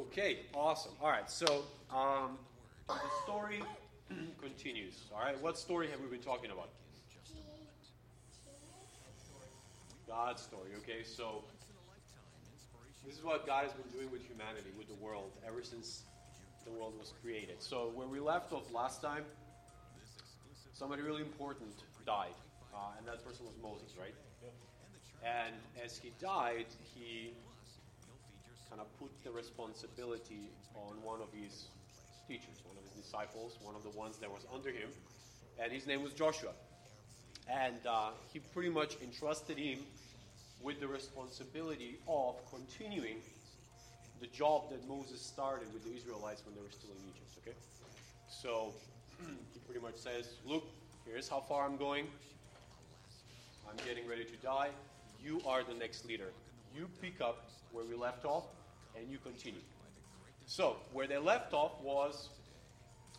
Okay, awesome. All right, so um, the story continues. All right, what story have we been talking about? God's story. Okay, so this is what God has been doing with humanity, with the world, ever since the world was created. So where we left off last time, somebody really important died, uh, and that person was Moses, right? And as he died, he kind of put the responsibility on one of his teachers, one of his disciples, one of the ones that was under him, and his name was Joshua. And uh, he pretty much entrusted him with the responsibility of continuing the job that Moses started with the Israelites when they were still in Egypt. Okay, so he pretty much says, "Look, here's how far I'm going. I'm getting ready to die. You are the next leader. You pick up where we left off, and you continue." So where they left off was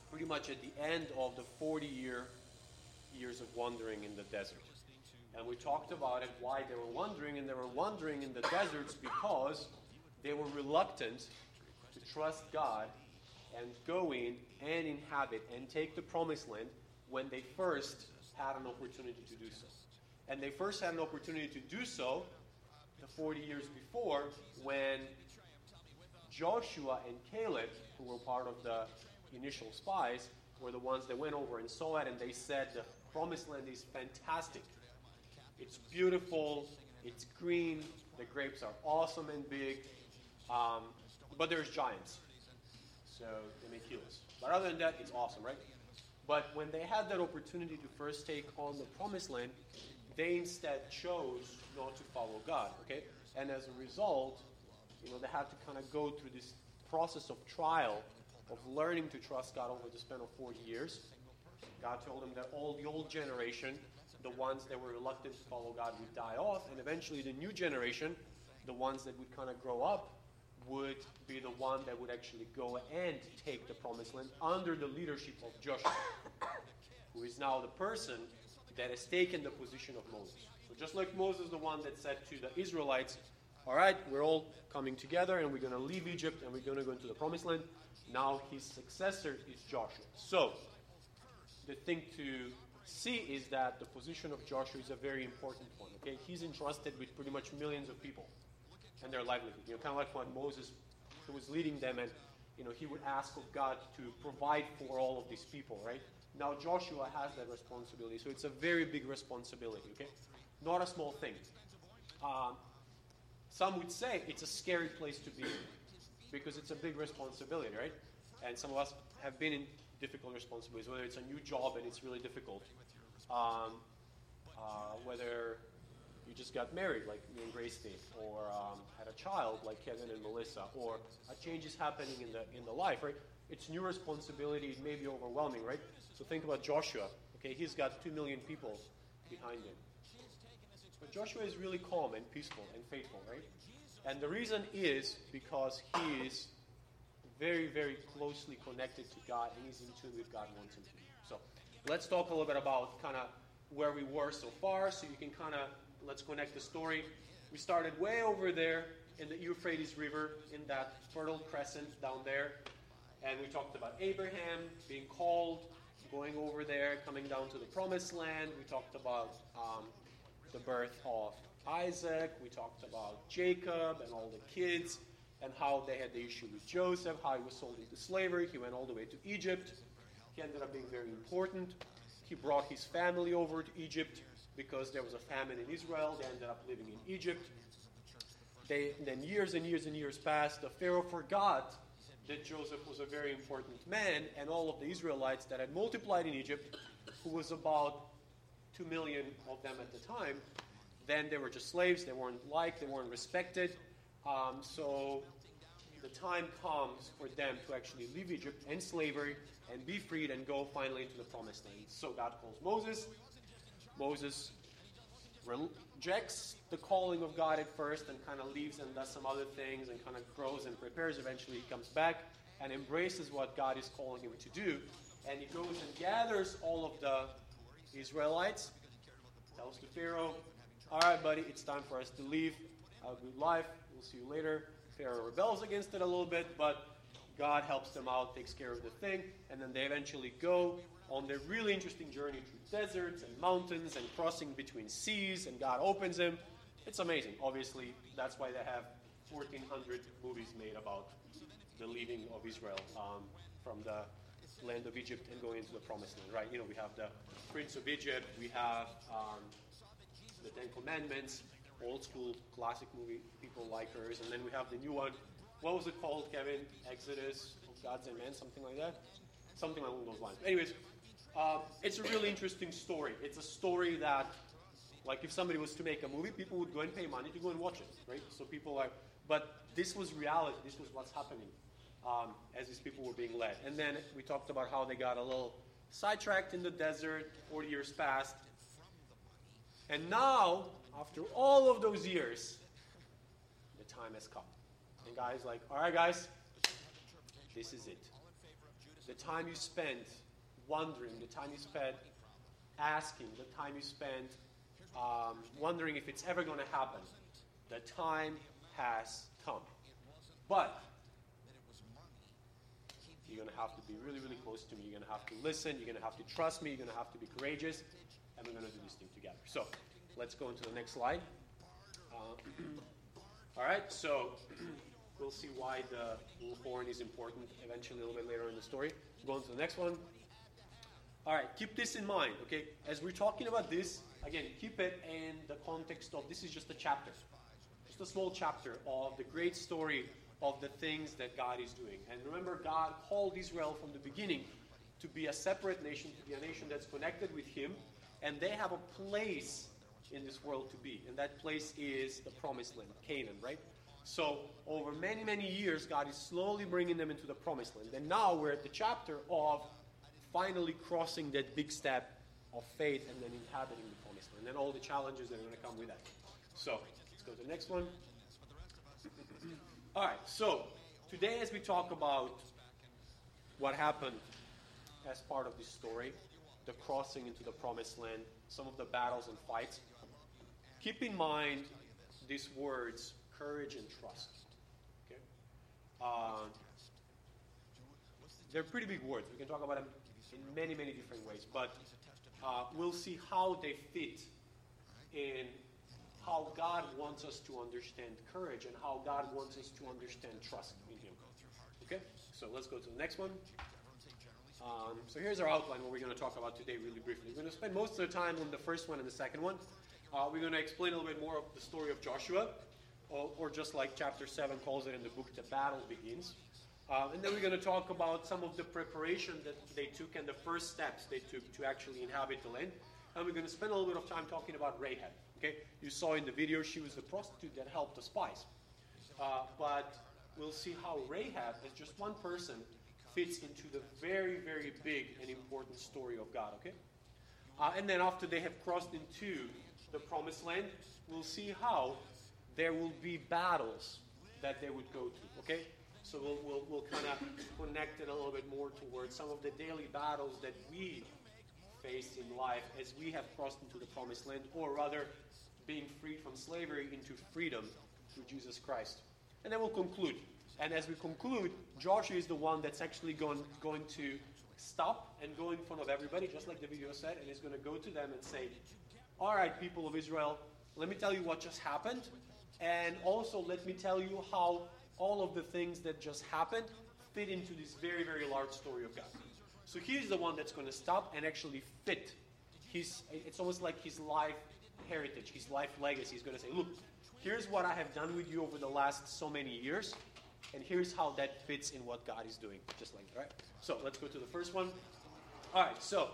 pretty much at the end of the 40 year years of wandering in the desert. And we talked about it, why they were wandering, and they were wandering in the deserts because they were reluctant to trust God and go in and inhabit and take the promised land when they first had an opportunity to do so. And they first had an opportunity to do so the 40 years before when Joshua and Caleb, who were part of the initial spies, were the ones that went over and saw it and they said the promised land is fantastic. It's beautiful, it's green, the grapes are awesome and big, um, but there's giants. So they may kill us. But other than that, it's awesome, right? But when they had that opportunity to first take on the promised land, they instead chose not to follow God, okay? And as a result, you know, they had to kind of go through this process of trial, of learning to trust God over the span of 40 years. God told them that all the old generation, the ones that were reluctant to follow God, would die off, and eventually the new generation, the ones that would kind of grow up, would be the one that would actually go and take the promised land under the leadership of Joshua, who is now the person that has taken the position of Moses. So just like Moses, the one that said to the Israelites, all right, we're all coming together and we're going to leave Egypt and we're going to go into the promised land. Now his successor is Joshua. So the thing to see is that the position of Joshua is a very important one. Okay, he's entrusted with pretty much millions of people and their livelihood. You know, kind of like when Moses was leading them, and you know he would ask of God to provide for all of these people, right? Now Joshua has that responsibility, so it's a very big responsibility. Okay, not a small thing. Um, some would say it's a scary place to be because it's a big responsibility, right? And some of us have been in difficult responsibilities, whether it's a new job and it's really difficult, um, uh, whether you just got married, like me and Grace did, or um, had a child, like Kevin and Melissa, or a change is happening in the in the life, right? It's new responsibility. It may be overwhelming, right? So think about Joshua. Okay, he's got two million people behind him. Joshua is really calm and peaceful and faithful, right? And the reason is because he is very, very closely connected to God and he's in tune with God wants him to. So let's talk a little bit about kind of where we were so far so you can kind of let's connect the story. We started way over there in the Euphrates River in that fertile crescent down there. And we talked about Abraham being called, going over there, coming down to the promised land. We talked about um, the birth of Isaac. We talked about Jacob and all the kids and how they had the issue with Joseph, how he was sold into slavery. He went all the way to Egypt. He ended up being very important. He brought his family over to Egypt because there was a famine in Israel. They ended up living in Egypt. They, then years and years and years passed. The Pharaoh forgot that Joseph was a very important man, and all of the Israelites that had multiplied in Egypt, who was about two million of them at the time, then they were just slaves. They weren't liked. They weren't respected. Um, so the time comes for them to actually leave Egypt and slavery and be freed and go finally into the promised land. So God calls Moses. Moses rejects the calling of God at first and kind of leaves and does some other things and kind of grows and prepares. Eventually, he comes back and embraces what God is calling him to do. And he goes and gathers all of the Israelites, tells the Pharaoh, All right, buddy, it's time for us to leave. Have a good life. We'll see you later. Pharaoh rebels against it a little bit, but God helps them out, takes care of the thing, and then they eventually go on their really interesting journey through deserts and mountains and crossing between seas, and God opens them. It's amazing. Obviously, that's why they have 1,400 movies made about the leaving of Israel um, from the land of Egypt and going into the promised land, right? You know, we have the Prince of Egypt, we have um, the Ten Commandments, old school classic movie, people like hers, and then we have the new one. What was it called, Kevin? Exodus of Gods and Men, something like that? Something along those lines. Anyways, uh, it's a really interesting story. It's a story that, like, if somebody was to make a movie, people would go and pay money to go and watch it, right? So people are, but this was reality. This was what's happening um, as these people were being led. And then we talked about how they got a little sidetracked in the desert. 40 years passed, and now, after all of those years, the time has come. And guys, like, all right, guys, this is it. The time you spent wondering, the time you spent asking, the time you spent um, wondering if it's ever going to happen, the time has come. But you're going to have to be really, really close to me. You're going to have to listen. You're going to have to trust me. You're going to have to be courageous. And we're going to do this thing together. So let's go into the next slide. Uh, all right, so we'll see why the horn is important eventually a little bit later in the story. Go on to the next one. All right, keep this in mind, okay? As we're talking about this, again, keep it in the context of this is just a chapter, just a small chapter of the great story of the things that God is doing. And remember, God called Israel from the beginning to be a separate nation, to be a nation that's connected with Him, and they have a place in this world to be. And that place is the promised land, Canaan, right? So, over many, many years, God is slowly bringing them into the promised land. And now we're at the chapter of finally crossing that big step of faith and then inhabiting the promised land, and all the challenges that are going to come with that. So, let's go to the next one. All right, so today, as we talk about what happened as part of this story, the crossing into the promised land, some of the battles and fights, keep in mind these words courage and trust. Okay? Uh, they're pretty big words. We can talk about them in many, many different ways, but uh, we'll see how they fit in how God wants us to understand courage and how God wants us to understand trust in Him. Okay? So let's go to the next one. Um, so here's our outline, what we're going to talk about today, really briefly. We're going to spend most of the time on the first one and the second one. Uh, we're going to explain a little bit more of the story of Joshua, or, or just like chapter 7 calls it in the book, the battle begins. Uh, and then we're going to talk about some of the preparation that they took and the first steps they took to actually inhabit the land. And we're going to spend a little bit of time talking about Rahab. Okay, you saw in the video she was the prostitute that helped the spies. Uh, but we'll see how Rahab, as just one person, fits into the very, very big and important story of God. Okay, uh, and then after they have crossed into the promised land, we'll see how there will be battles that they would go through. Okay? So we'll, we'll, we'll kind of connect it a little bit more towards some of the daily battles that we face in life as we have crossed into the promised land, or rather, being freed from slavery into freedom through Jesus Christ. And then we'll conclude. And as we conclude, Joshua is the one that's actually going, going to stop and go in front of everybody, just like the video said, and is going to go to them and say, All right, people of Israel, let me tell you what just happened. And also, let me tell you how all of the things that just happened fit into this very, very large story of God. So he's the one that's going to stop and actually fit his, it's almost like his life heritage, his life legacy. He's going to say, look, here's what I have done with you over the last so many years, and here's how that fits in what God is doing, just like that, right? So let's go to the first one. All right, so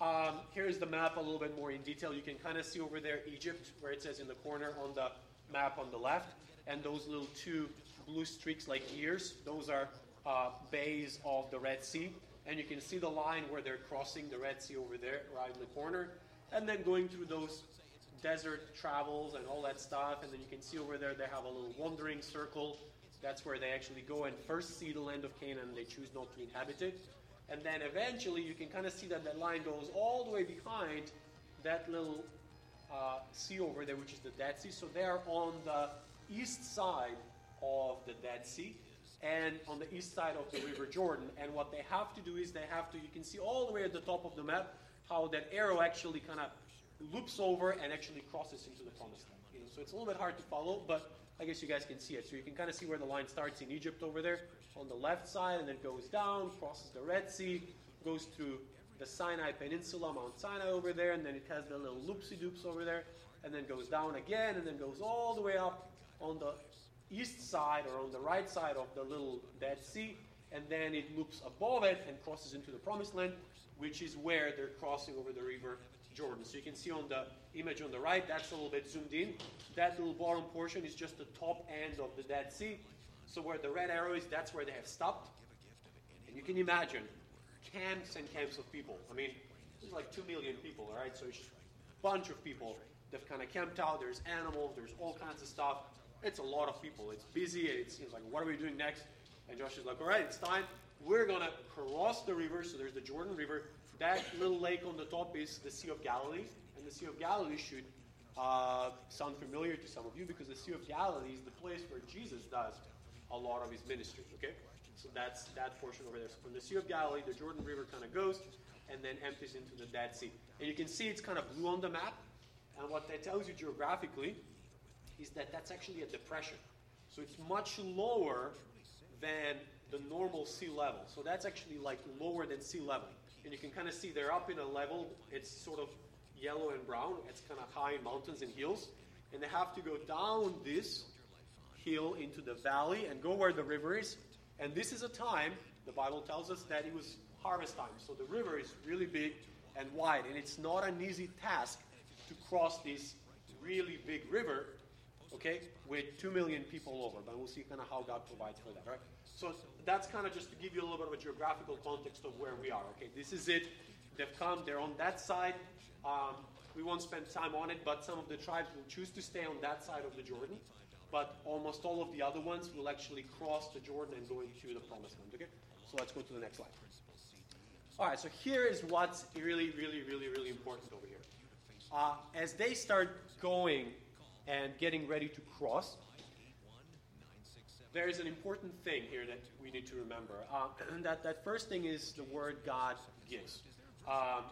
um, here's the map a little bit more in detail. You can kind of see over there Egypt, where it says in the corner on the map on the left, and those little two blue streaks like ears, those are uh, bays of the Red Sea. And you can see the line where they're crossing the Red Sea over there, right in the corner. And then going through those desert travels and all that stuff. And then you can see over there they have a little wandering circle. That's where they actually go and first see the land of Canaan. They choose not to inhabit it. And then eventually you can kind of see that that line goes all the way behind that little uh, sea over there, which is the Dead Sea. So they're on the east side of the Dead Sea and on the east side of the River Jordan. And what they have to do is they have to, you can see all the way at the top of the map how that arrow actually kind of loops over and actually crosses into the promised land. You know, so it's a little bit hard to follow, but I guess you guys can see it. So you can kind of see where the line starts in Egypt over there on the left side, and then goes down, crosses the Red Sea, goes through the Sinai Peninsula, Mount Sinai over there, and then it has the little loopsy doops over there, and then goes down again, and then goes all the way up on the east side or on the right side of the little Dead Sea, and then it loops above it and crosses into the Promised Land, which is where they're crossing over the river Jordan. So you can see on the image on the right, that's a little bit zoomed in. That little bottom portion is just the top end of the Dead Sea. So where the red arrow is, that's where they have stopped. And you can imagine camps and camps of people. I mean, there's like two million people, all right? So it's a bunch of people. They've kind of camped out. There's animals. There's all kinds of stuff. It's a lot of people. It's busy. It seems like, what are we doing next? And Josh is like, all right, it's time. We're going to cross the river. So there's the Jordan River. That little lake on the top is the Sea of Galilee. And the Sea of Galilee should uh, sound familiar to some of you because the Sea of Galilee is the place where Jesus does a lot of his ministry. Okay? So that's that portion over there. So from the Sea of Galilee, the Jordan River kind of goes and then empties into the Dead Sea. And you can see it's kind of blue on the map. And what that tells you geographically is that that's actually a depression. So it's much lower than the normal sea level. So that's actually like lower than sea level. And you can kind of see they're up in a level, it's sort of yellow and brown. It's kind of high in mountains and hills. And they have to go down this hill into the valley and go where the river is. And this is a time, the Bible tells us, that it was harvest time. So the river is really big and wide. And it's not an easy task to cross this really big river, okay, with two million people over. But we'll see kind of how God provides for that, right? So that's kind of just to give you a little bit of a geographical context of where we are. Okay, this is it. They've come. They're on that side. Um, we won't spend time on it, but some of the tribes will choose to stay on that side of the Jordan. But almost all of the other ones will actually cross the Jordan and go into the promised land. Okay? So let's go to the next slide. All right, so here is what's really, really, really, really important over here. Uh, as they start going and getting ready to cross, there is an important thing here that we need to remember. Uh, that, that first thing is the word God gives. Um,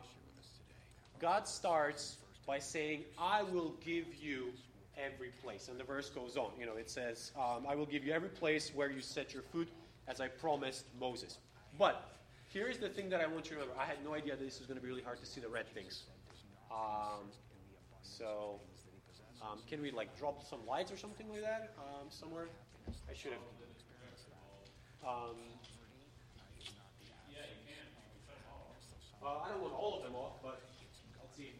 God starts by saying, I will give you every place. And the verse goes on. You know, it says, um, I will give you every place where you set your foot, as I promised Moses. But here's the thing that I want you to remember. I had no idea that this was going to be really hard to see the red things. Um, so, um, can we like drop some lights or something like that um, somewhere? I should have. Um, uh, I don't want all of them off, but let's see.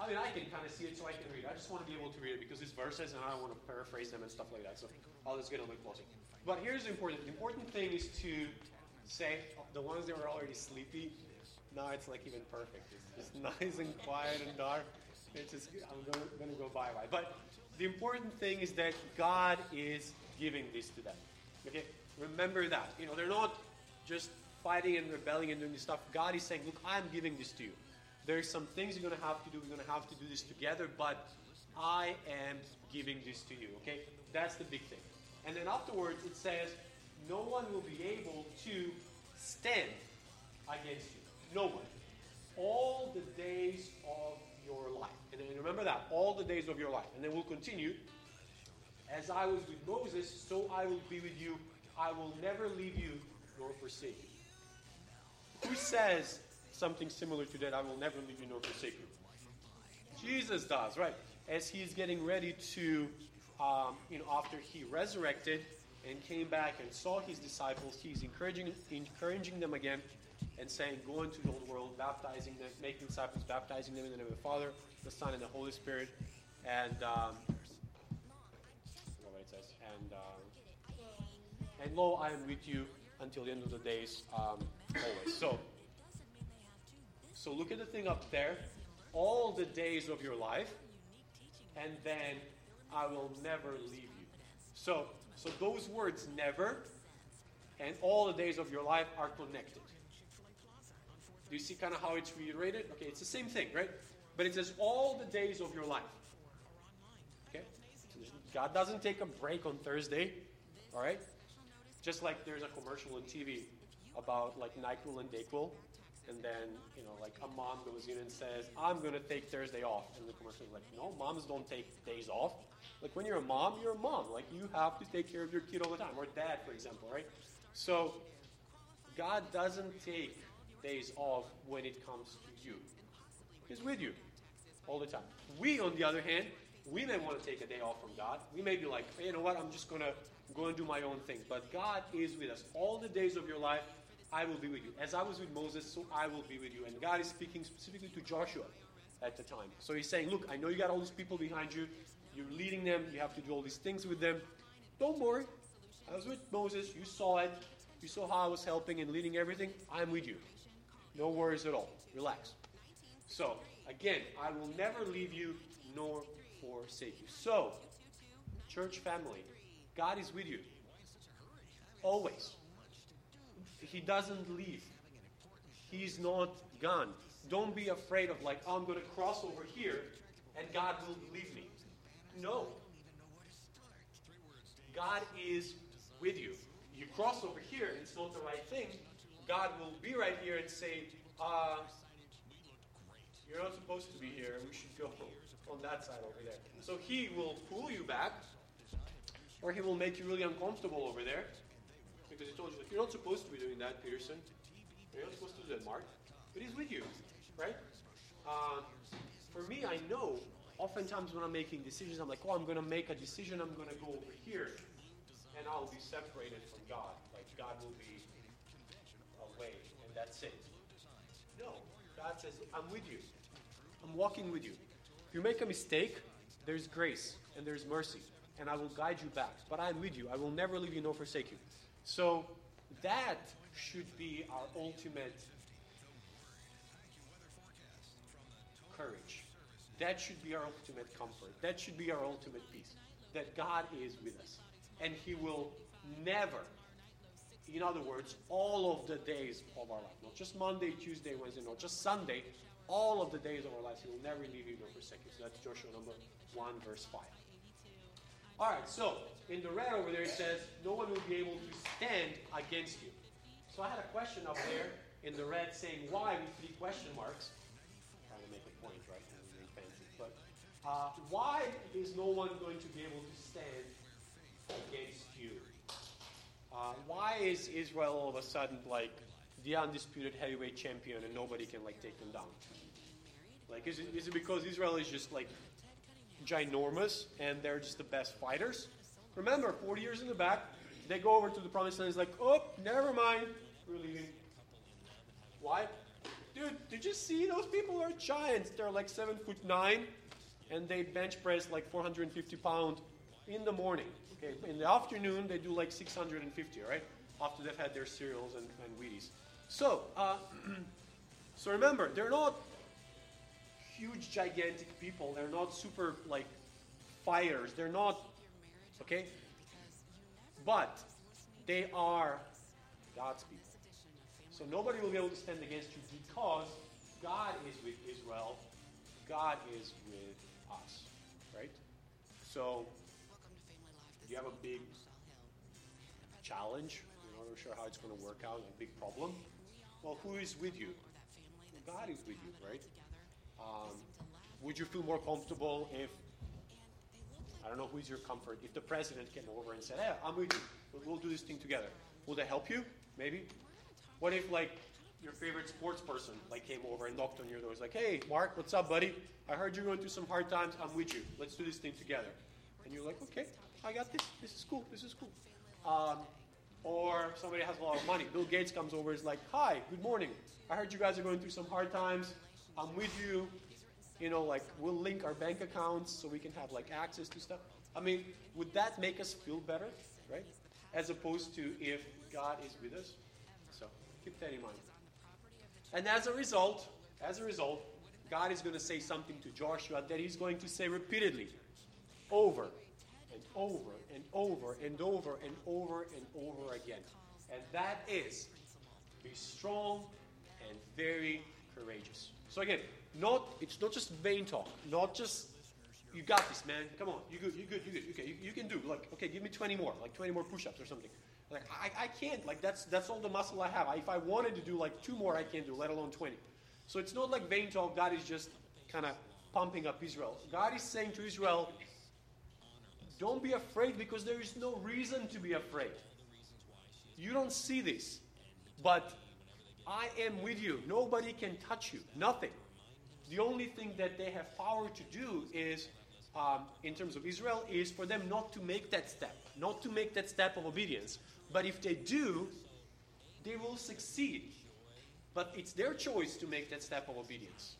I mean, I can kind of see it, so I can read. I just want to be able to read it because it's verses, and I don't want to paraphrase them and stuff like that. So I'll just get a little closer. But here's the important. The important thing is to say the ones that were already sleepy. Now it's like even perfect. It's just nice and quiet and dark. It's just I'm going, to go bye bye. But the important thing is that God is giving this to them. Okay, remember that. You know, they're not just fighting and rebelling and doing this stuff. God is saying, "Look, I'm giving this to you." There's some things you're going to have to do. We're going to have to do this together, but I am giving this to you. Okay? That's the big thing. And then afterwards, it says, no one will be able to stand against you. No one. All the days of your life. And then remember that. All the days of your life. And then we'll continue. As I was with Moses, so I will be with you. I will never leave you nor forsake you. Who says something similar to that, I will never leave you nor forsake you. Jesus does, right? As he's getting ready to, um, you know, after he resurrected and came back and saw his disciples, he's encouraging, encouraging them again and saying, Go into the whole world, baptizing them, making disciples, baptizing them in the name of the Father, the Son, and the Holy Spirit. And, um. And, uh, and lo, I am with you until the end of the days, um, always. So, so look at the thing up there. All the days of your life, and then I will never leave you. So, so those words never and all the days of your life are connected. Do you see kind of how it's reiterated? Okay, it's the same thing, right? But it says all the days of your life. Okay? God doesn't take a break on Thursday, all right? Just like there's a commercial on TV about like NyQuil and DayQuil, and then you know like a mom goes in and says, "I'm going to take Thursday off," and the commercial is like, "No, moms don't take days off. Like when you're a mom, you're a mom. Like you have to take care of your kid all the time, or dad, for example, right? So God doesn't take days off when it comes to you. He's with you all the time. We, on the other hand, we may want to take a day off from God. We may be like, hey, you know what? I'm just going to go and do my own thing. But God is with us. All the days of your life, I will be with you. As I was with Moses, so I will be with you. And God is speaking specifically to Joshua at the time. So he's saying, look, I know you got all these people behind you. You're leading them. You have to do all these things with them. Don't worry. I was with Moses. You saw it. You saw how I was helping and leading everything. I'm with you. No worries at all. Relax. So, again, I will never leave you nor forsake you. So, church family, God is with you. Always. He doesn't leave. He's not gone. Don't be afraid of, like, oh, I'm going to cross over here and God will leave me. No. God is with you. You cross over here and it's not the right thing, God will be right here and say, uh, You're not supposed to be here. We should go on that side over there. So He will pull you back, or He will make you really uncomfortable over there. Because He told you, You're not supposed to be doing that, Peterson. You're not supposed to do that, Mark. But He's with you, right? Uh, for me, I know oftentimes when I'm making decisions, I'm like, oh, I'm going to make a decision, I'm going to go over here, and I'll be separated from God. Like, God will be away, and that's it. No. God says, I'm with you. I'm walking with you. If you make a mistake, there's grace and there's mercy, and I will guide you back. But I'm with you. I will never leave you nor forsake you. So that should be our ultimate courage. That should be our ultimate comfort. That should be our ultimate peace. That God is with us. And He will never, in other words, all of the days of our life, not just Monday, Tuesday, Wednesday, not just Sunday, all of the days of our lives, He will never leave you nor forsake you. So that's Joshua number 1, verse 5. All right, so in the red over there it says, no one will be able to stand against you. So I had a question up there in the red saying why with three question marks. Uh, why is no one going to be able to stand against you? Uh, why is Israel all of a sudden like the undisputed heavyweight champion and nobody can like take them down? Like, is it, is it because Israel is just like ginormous and they're just the best fighters? Remember, 40 years in the back, they go over to the promised land. It's like, oh, never mind, we're leaving. Why? Dude, did you see those people are giants? They're like seven foot nine, and they bench press like 450 pound in the morning. Okay, in the afternoon they do like 650, right? After they've had their cereals and, and Wheaties. So, uh, so remember, they're not huge, gigantic people. They're not super like fighters. They're not okay, but they are God's people. So nobody will be able to stand against you because God is with Israel. God is with us. Right? So you have a big challenge. You're not sure how it's going to work out, a big problem. Well, who is with you? God is with you, right? Um, would you feel more comfortable if, I don't know who is your comfort, if the president came over and said, hey, I'm with you, we'll, we'll do this thing together. Will that help you? Maybe. What if, like, your favorite sports person like came over and knocked on your door? It's like, hey, Mark, what's up, buddy? I heard you're going through some hard times. I'm with you. Let's do this thing together. And you're like, okay, I got this. This is cool. This is cool. Um, or somebody has a lot of money. Bill Gates comes over. Is like, hi, good morning. I heard you guys are going through some hard times. I'm with you. You know, like we'll link our bank accounts so we can have like access to stuff. I mean, would that make us feel better, right? As opposed to if God is with us. So keep that in mind. And as a result, as a result, God is going to say something to Joshua that he's going to say repeatedly, over and over and over and over and over and over again. And that is be strong and very courageous. So again, not it's not just vain talk, not just you got this, man. Come on, you good, you good, you good. Okay, you, you can do. Like, okay, give me 20 more, like 20 more push-ups or something. Like, I, I can't. Like, that's that's all the muscle I have. I, if I wanted to do like two more, I can't do, let alone 20. So it's not like vain talk. God is just kind of pumping up Israel. God is saying to Israel, don't be afraid because there is no reason to be afraid. You don't see this, but I am with you. Nobody can touch you. Nothing. The only thing that they have power to do is, um, in terms of Israel, is for them not to make that step, not to make that step of obedience. But if they do, they will succeed. But it's their choice to make that step of obedience.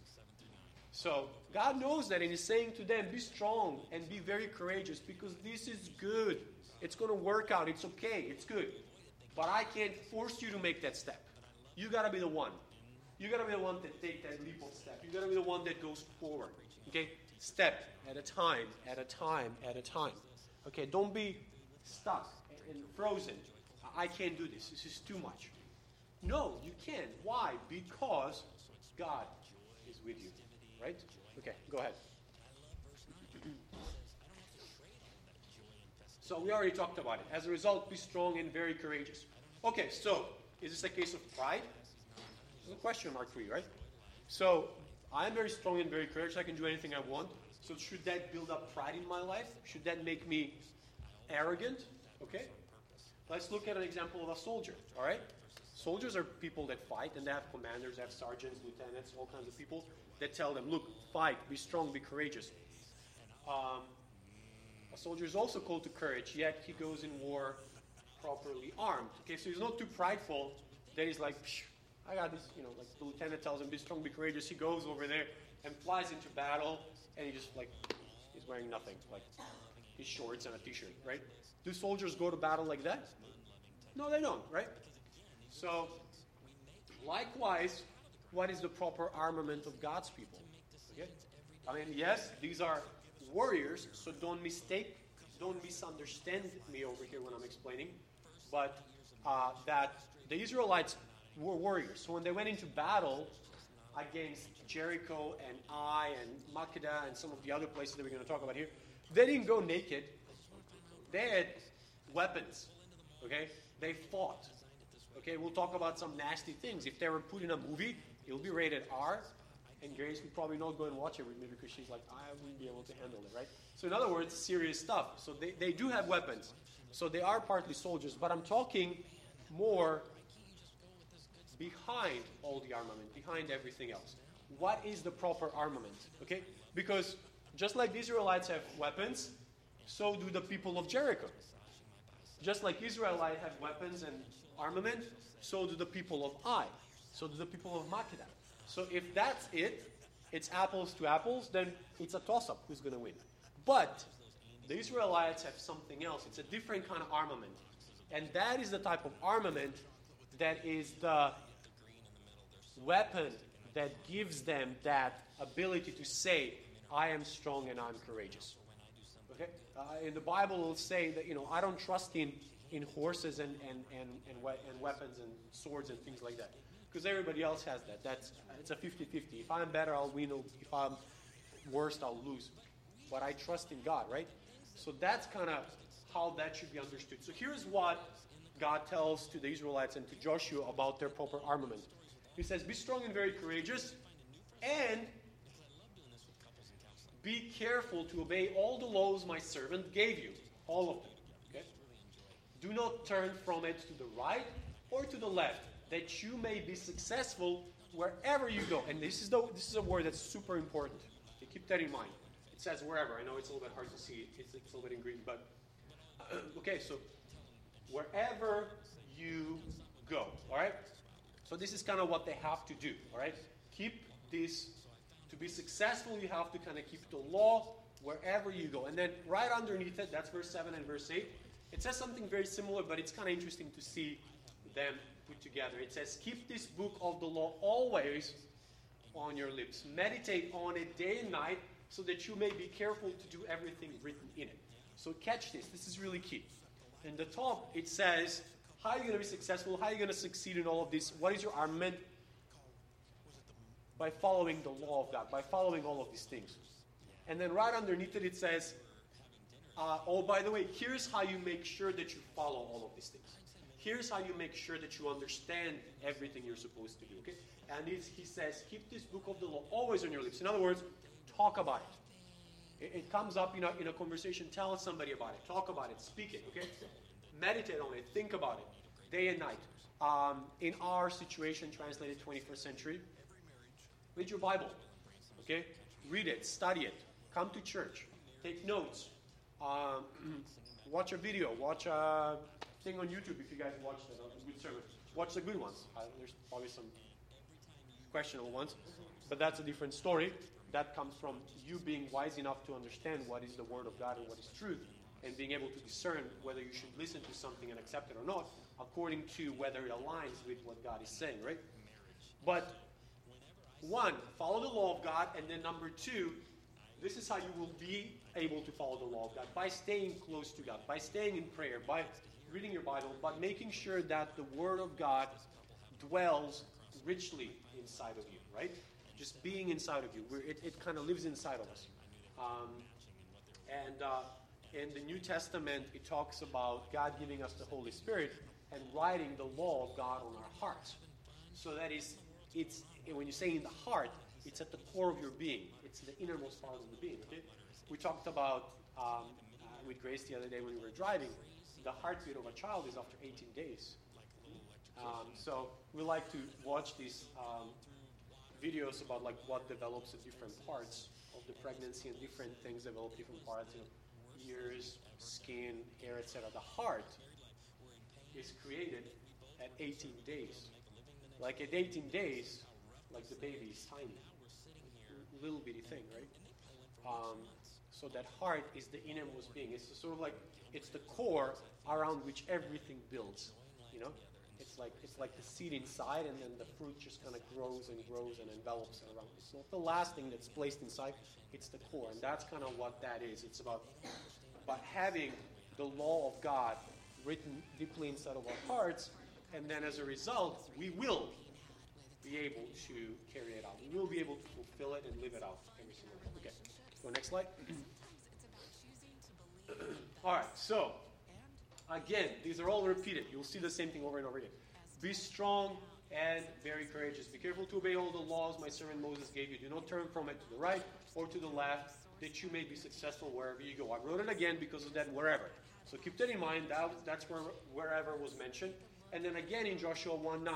So God knows that and He's saying to them, be strong and be very courageous because this is good. It's going to work out. It's okay. It's good. But I can't force you to make that step. You got to be the one. You got to be the one that take that leap of step. You got to be the one that goes forward. Okay? Step at a time, at a time, at a time. Okay? Don't be stuck and frozen. I can't do this. This is too much. No, you can. Why? Because God is with you. Right? Okay, go ahead. So we already talked about it. As a result, be strong and very courageous. Okay, so is this a case of pride? There's a question mark for you, right? So I'm very strong and very courageous. I can do anything I want. So should that build up pride in my life? Should that make me arrogant? Okay. Let's look at an example of a soldier. All right. Soldiers are people that fight, and they have commanders, they have sergeants, lieutenants, all kinds of people that tell them, look, fight, be strong, be courageous. Um, a soldier is also called to courage, yet he goes in war properly armed. Okay, so he's not too prideful that he's like, I got this, you know, like the lieutenant tells him, be strong, be courageous. He goes over there and flies into battle, and he just like, he's wearing nothing, like his shorts and a t-shirt, right? Do soldiers go to battle like that? No, they don't, right? So, likewise, what is the proper armament of God's people? Okay? I mean, yes, these are warriors, so don't mistake, don't misunderstand me over here when I'm explaining, but uh, that the Israelites were warriors. So when they went into battle against Jericho and Ai and Makkedah and some of the other places that we're going to talk about here, they didn't go naked. They had weapons. Okay? They fought. Okay, we'll talk about some nasty things. If they were put in a movie, it'll be rated R, and Grace would probably not go and watch it with me because she's like, I wouldn't be able to handle it, right? So, in other words, serious stuff. So, they, they do have weapons. So, they are partly soldiers, but I'm talking more behind all the armament, behind everything else. What is the proper armament? Okay? Because just like the Israelites have weapons, so do the people of Jericho. Just like Israelites have weapons and armament, so do the people of Ai. So do the people of Makkedah. So if that's it, it's apples to apples, then it's a toss up who's going to win. But the Israelites have something else. It's a different kind of armament. And that is the type of armament that is the weapon that gives them that ability to say, I am strong and I'm courageous. Okay? Uh, in the Bible, it'll say that, you know, I don't trust in, in horses and, and, and, and, we- and weapons and swords and things like that. Because everybody else has that. That's, it's a 50 50. If I'm better, I'll win. If I'm worst, I'll lose. But I trust in God, right? So that's kind of how that should be understood. So here's what God tells to the Israelites and to Joshua about their proper armament. He says, Be strong and very courageous, and be careful to obey all the laws my servant gave you. All of them. Okay? Do not turn from it to the right or to the left, that you may be successful wherever you go. And this is the this is a word that's super important. Okay, keep that in mind. It says wherever. I know it's a little bit hard to see. It's, it's a little bit in green, but okay. So wherever you go. All right. So this is kind of what they have to do. All right. Keep this be successful. You have to kind of keep the law wherever you go. And then right underneath it, that's verse seven and verse eight. It says something very similar, but it's kind of interesting to see them put together. It says, Keep this book of the law always on your lips. Meditate on it day and night so that you may be careful to do everything written in it. So catch this. This is really key. In the top, it says, How are you going to be successful? How are you going to succeed in all of this? What is your armament? By following the law of God, by following all of these things. And then right underneath it, it says, uh, oh, by the way, here's how you make sure that you follow all of these things. Here's how you make sure that you understand everything you're supposed to do. Okay? And he says, keep this book of the law always on your lips. In other words, talk about it. It, it comes up in a, in a conversation. Tell somebody about it. Talk about it. Speak it. Okay? Meditate on it. Think about it day and night. Um, in our situation, translated 21st century, read your Bible. Okay? Read it. Study it. Come to church. Take notes. Um, watch a video. Watch a thing on YouTube if you guys watch that, a good sermon. Watch the good ones. Uh, there's probably some questionable ones, but that's a different story. That comes from you being wise enough to understand what is the Word of God and what is truth, and being able to discern whether you should listen to something and accept it or not, according to whether it aligns with what God is saying, right? But one, follow the law of God, and then number two, this is how you will be able to follow the law of God by staying close to God, by staying in prayer, by reading your Bible, but making sure that the Word of God dwells richly inside of you, right? Just being inside of you. It, it kind of lives inside of us. Um, and uh, in the New Testament, it talks about God giving us the Holy Spirit and writing the law of God on our hearts. So that is, it's when you say in the heart, it's at the core of your being. It's the innermost part of the being. Okay? We talked about um, uh, with Grace the other day when we were driving. The heartbeat of a child is after 18 days. Um, so we like to watch these um, videos about like what develops at different parts of the pregnancy and different things develop different parts, know, ears, skin, hair, etc. The heart is created at 18 days. Like at 18 days, like the baby is tiny, little bitty thing, right? Um, so that heart is the innermost being. It's sort of like it's the core around which everything builds. You know, it's like it's like the seed inside, and then the fruit just kind of grows and grows and envelops it around. It's not the last thing that's placed inside; it's the core, and that's kind of what that is. It's about about having the law of God written deeply inside of our hearts, and then as a result, we will be able to carry it out. We will be able to fulfill it and live it out every single day. Okay, go next slide. all right, so again, these are all repeated. You'll see the same thing over and over again. Be strong and very courageous. Be careful to obey all the laws my servant Moses gave you. Do not turn from it to the right or to the left, that you may be successful wherever you go. I wrote it again because of that wherever. So keep that in mind. That, that's where wherever was mentioned. And then again in Joshua 1 9.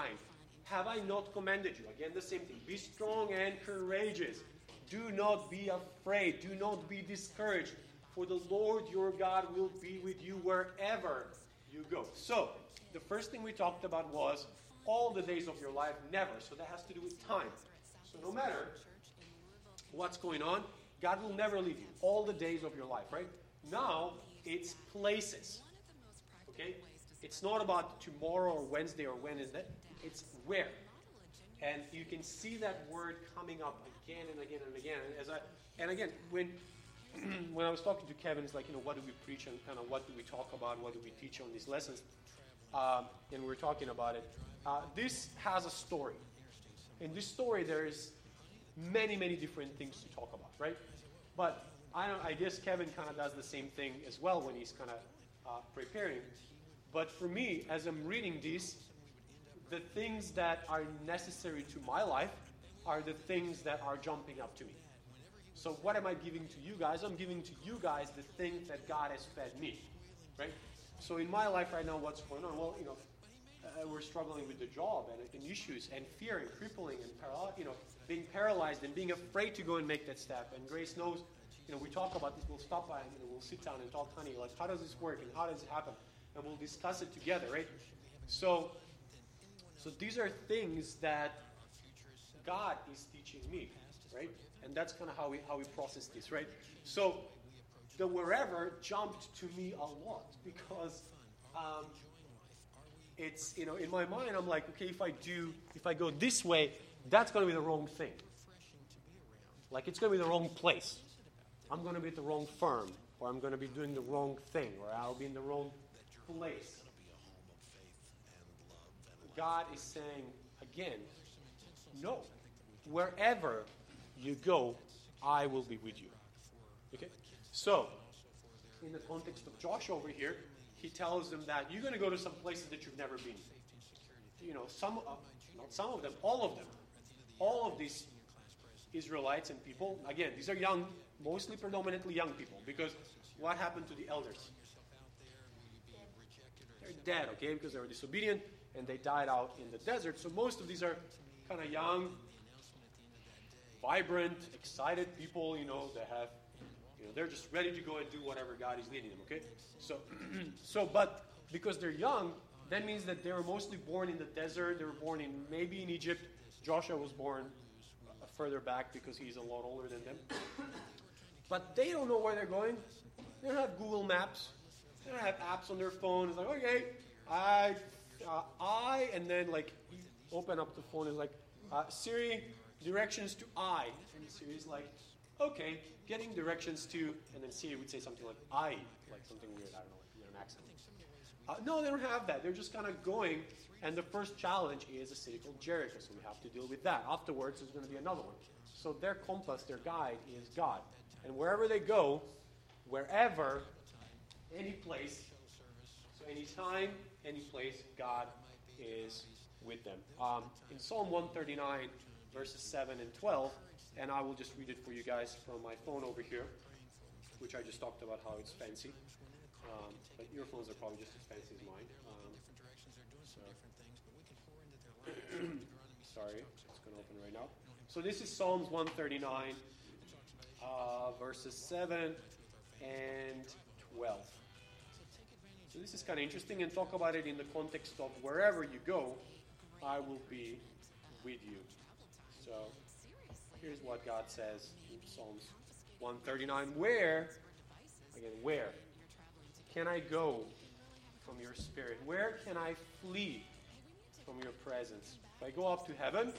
Have I not commanded you? Again, the same thing. Be strong and courageous. Do not be afraid. Do not be discouraged. For the Lord your God will be with you wherever you go. So, the first thing we talked about was all the days of your life, never. So, that has to do with time. So, no matter what's going on, God will never leave you all the days of your life, right? Now, it's places. Okay? It's not about tomorrow or Wednesday or when is that. It's where. And you can see that word coming up again and again and again. As I, and again, when when I was talking to Kevin, it's like, you know, what do we preach and kind of what do we talk about? What do we teach on these lessons? Um, and we are talking about it. Uh, this has a story. In this story, there's many, many different things to talk about, right? But I, I guess Kevin kind of does the same thing as well when he's kind of uh, preparing. But for me, as I'm reading this, the things that are necessary to my life are the things that are jumping up to me. So what am I giving to you guys? I'm giving to you guys the things that God has fed me, right? So in my life right now, what's going on? Well, you know, uh, we're struggling with the job and, and, issues and fear and crippling and paral- you know being paralyzed and being afraid to go and make that step. And Grace knows, you know, we talk about this. We'll stop by and you know, we'll sit down and talk, honey, like how does this work and how does it happen? And we'll discuss it together, right? So, so these are things that God is teaching me, right? And that's kind of how we how we process this, right? So the wherever jumped to me a lot because um, it's you know in my mind I'm like okay if I do if I go this way that's going to be the wrong thing like it's going to be the wrong place I'm going to be at the wrong firm or I'm going to be doing the wrong thing or I'll be in the wrong place God is saying again no wherever you go, I will be with you. Okay? So, in the context of Joshua over here, he tells them that you're going to go to some places that you've never been. You know, some, uh, not some of them, all of them. All of these Israelites and people, again, these are young, mostly predominantly young people, because what happened to the elders? Dead, okay, because they were disobedient and they died out in the desert. So most of these are kind of young, vibrant, excited people, you know, that have, you know, they're just ready to go and do whatever God is leading them, okay? So, so, but because they're young, that means that they were mostly born in the desert. They were born in maybe in Egypt. Joshua was born uh, further back because he's a lot older than them. But they don't know where they're going. They don't have Google Maps. They don't have apps on their phone. It's like, okay, I, uh, I, and then like open up the phone and like, uh, Siri, directions to I, and Siri's like, okay, getting directions to, and then Siri would say something like I, like something weird. I don't know, like an accent. Uh, no, they don't have that. They're just kind of going, and the first challenge is a city called Jericho, so we have to deal with that. Afterwards, there's going to be another one. So their compass, their guide, is God. And wherever they go, wherever, any place, so any time, any place, God is with them. Um, in Psalm 139, verses 7 and 12, and I will just read it for you guys from my phone over here, which I just talked about how it's fancy. Um, but earphones are probably just as fancy as mine. Um, so. Sorry, it's going to open right now. So this is Psalms 139, uh, verses 7 and 12. So this is kind of interesting and talk about it in the context of wherever you go, I will be with you. So here's what God says in Psalms 139. Where, again, where can I go from your spirit? Where can I flee from your presence? If I go up to heaven,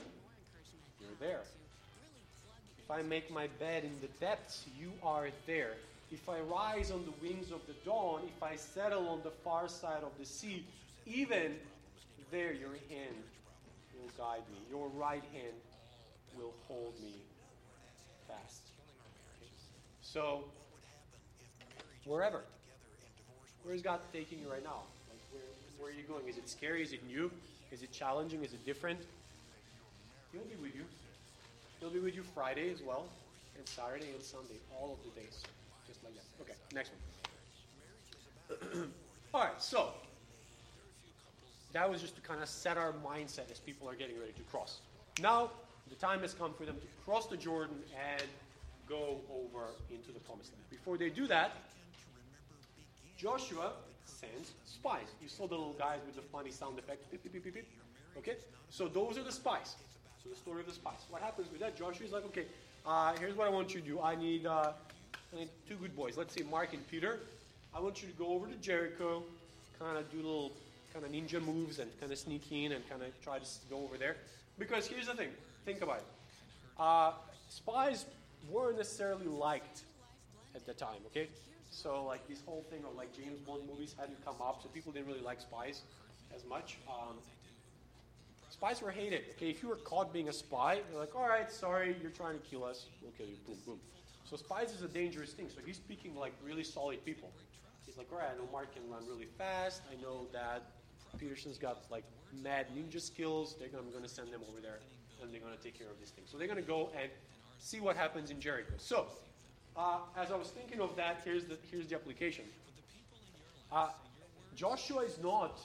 you're there. If I make my bed in the depths, you are there. If I rise on the wings of the dawn, if I settle on the far side of the sea, even there your hand will guide me. Your right hand will hold me fast. So, wherever. Where is God taking you right now? Like where, where are you going? Is it scary? Is it new? Is it challenging? Is it different? He'll be with you. He'll be with you Friday as well, and Saturday and Sunday, all of the days. Just like that. Okay, next one. all right, so that was just to kind of set our mindset as people are getting ready to cross. Now, the time has come for them to cross the Jordan and go over into the promised land. Before they do that, Joshua sends spies. You saw the little guys with the funny sound effect. Beep, beep, beep. Okay? So those are the spies. So the story of the spies. What happens with that? Joshua is like, okay, uh, here's what I want you to do. I need, uh, I need two good boys. Let's say Mark and Peter. I want you to go over to Jericho, kind of do little kind of ninja moves and kind of sneak in and kind of try to go over there. Because here's the thing. Think about it. Uh, spies weren't necessarily liked at the time, okay? So like this whole thing of like James Bond movies hadn't come up, so people didn't really like spies as much. Um, spies were hated. Okay, if you were caught being a spy, they're like, all right, sorry, you're trying to kill us, we'll kill you. Boom, boom. So spies is a dangerous thing. So he's speaking like really solid people. He's like, all right, I know Mark can run really fast. I know that Peterson's got like mad ninja skills. They're I'm going to send them over there, and they're going to take care of this thing. So they're going to go and see what happens in Jericho. So uh, as I was thinking of that, here's the, here's the application. Uh, Joshua is not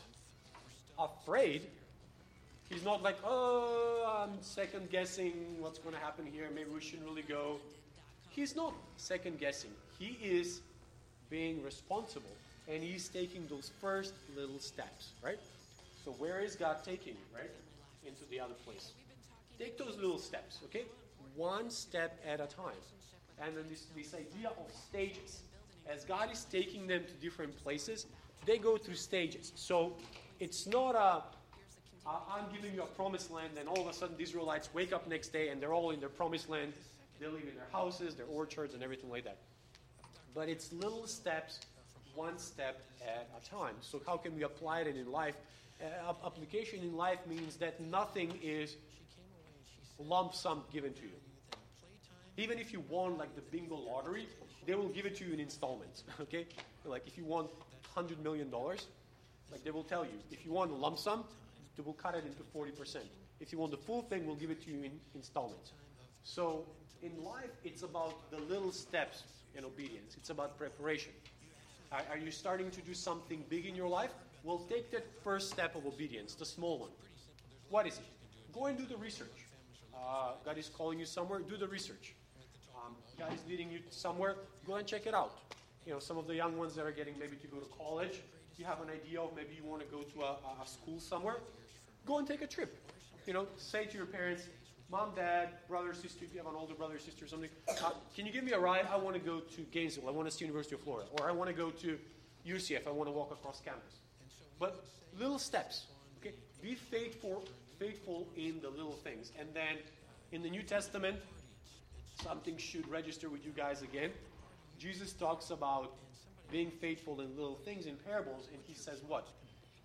afraid. He's not like, oh, I'm second guessing what's going to happen here. Maybe we shouldn't really go. He's not second guessing. He is being responsible and he's taking those first little steps, right? So, where is God taking you, right? Into the other place. Take those little steps, okay? One step at a time and then this, this idea of stages. As God is taking them to different places, they go through stages. So it's not a, I'm giving you a promised land, and all of a sudden the Israelites wake up next day and they're all in their promised land. They live in their houses, their orchards, and everything like that. But it's little steps, one step at a time. So how can we apply it in life? Uh, application in life means that nothing is lump sum given to you. Even if you won like the bingo lottery, they will give it to you in installments. Okay, like if you won hundred million dollars, like they will tell you if you want a lump sum, they will cut it into forty percent. If you want the full thing, we'll give it to you in installments. So in life, it's about the little steps in obedience. It's about preparation. Are, are you starting to do something big in your life? Well, take that first step of obedience, the small one. What is it? Go and do the research. Uh, God is calling you somewhere, do the research. Um, God is leading you somewhere, go and check it out. You know, some of the young ones that are getting maybe to go to college, you have an idea of maybe you want to go to a, a school somewhere, go and take a trip. You know, say to your parents, mom, dad, brother, sister, if you have an older brother, or sister, or something, uh, can you give me a ride? I want to go to Gainesville. I want to see University of Florida. Or I want to go to UCF. I want to walk across campus. But little steps. Okay? Be faithful, faithful in the little things. And then in the New Testament, something should register with you guys again. Jesus talks about being faithful in little things in parables, and he says what?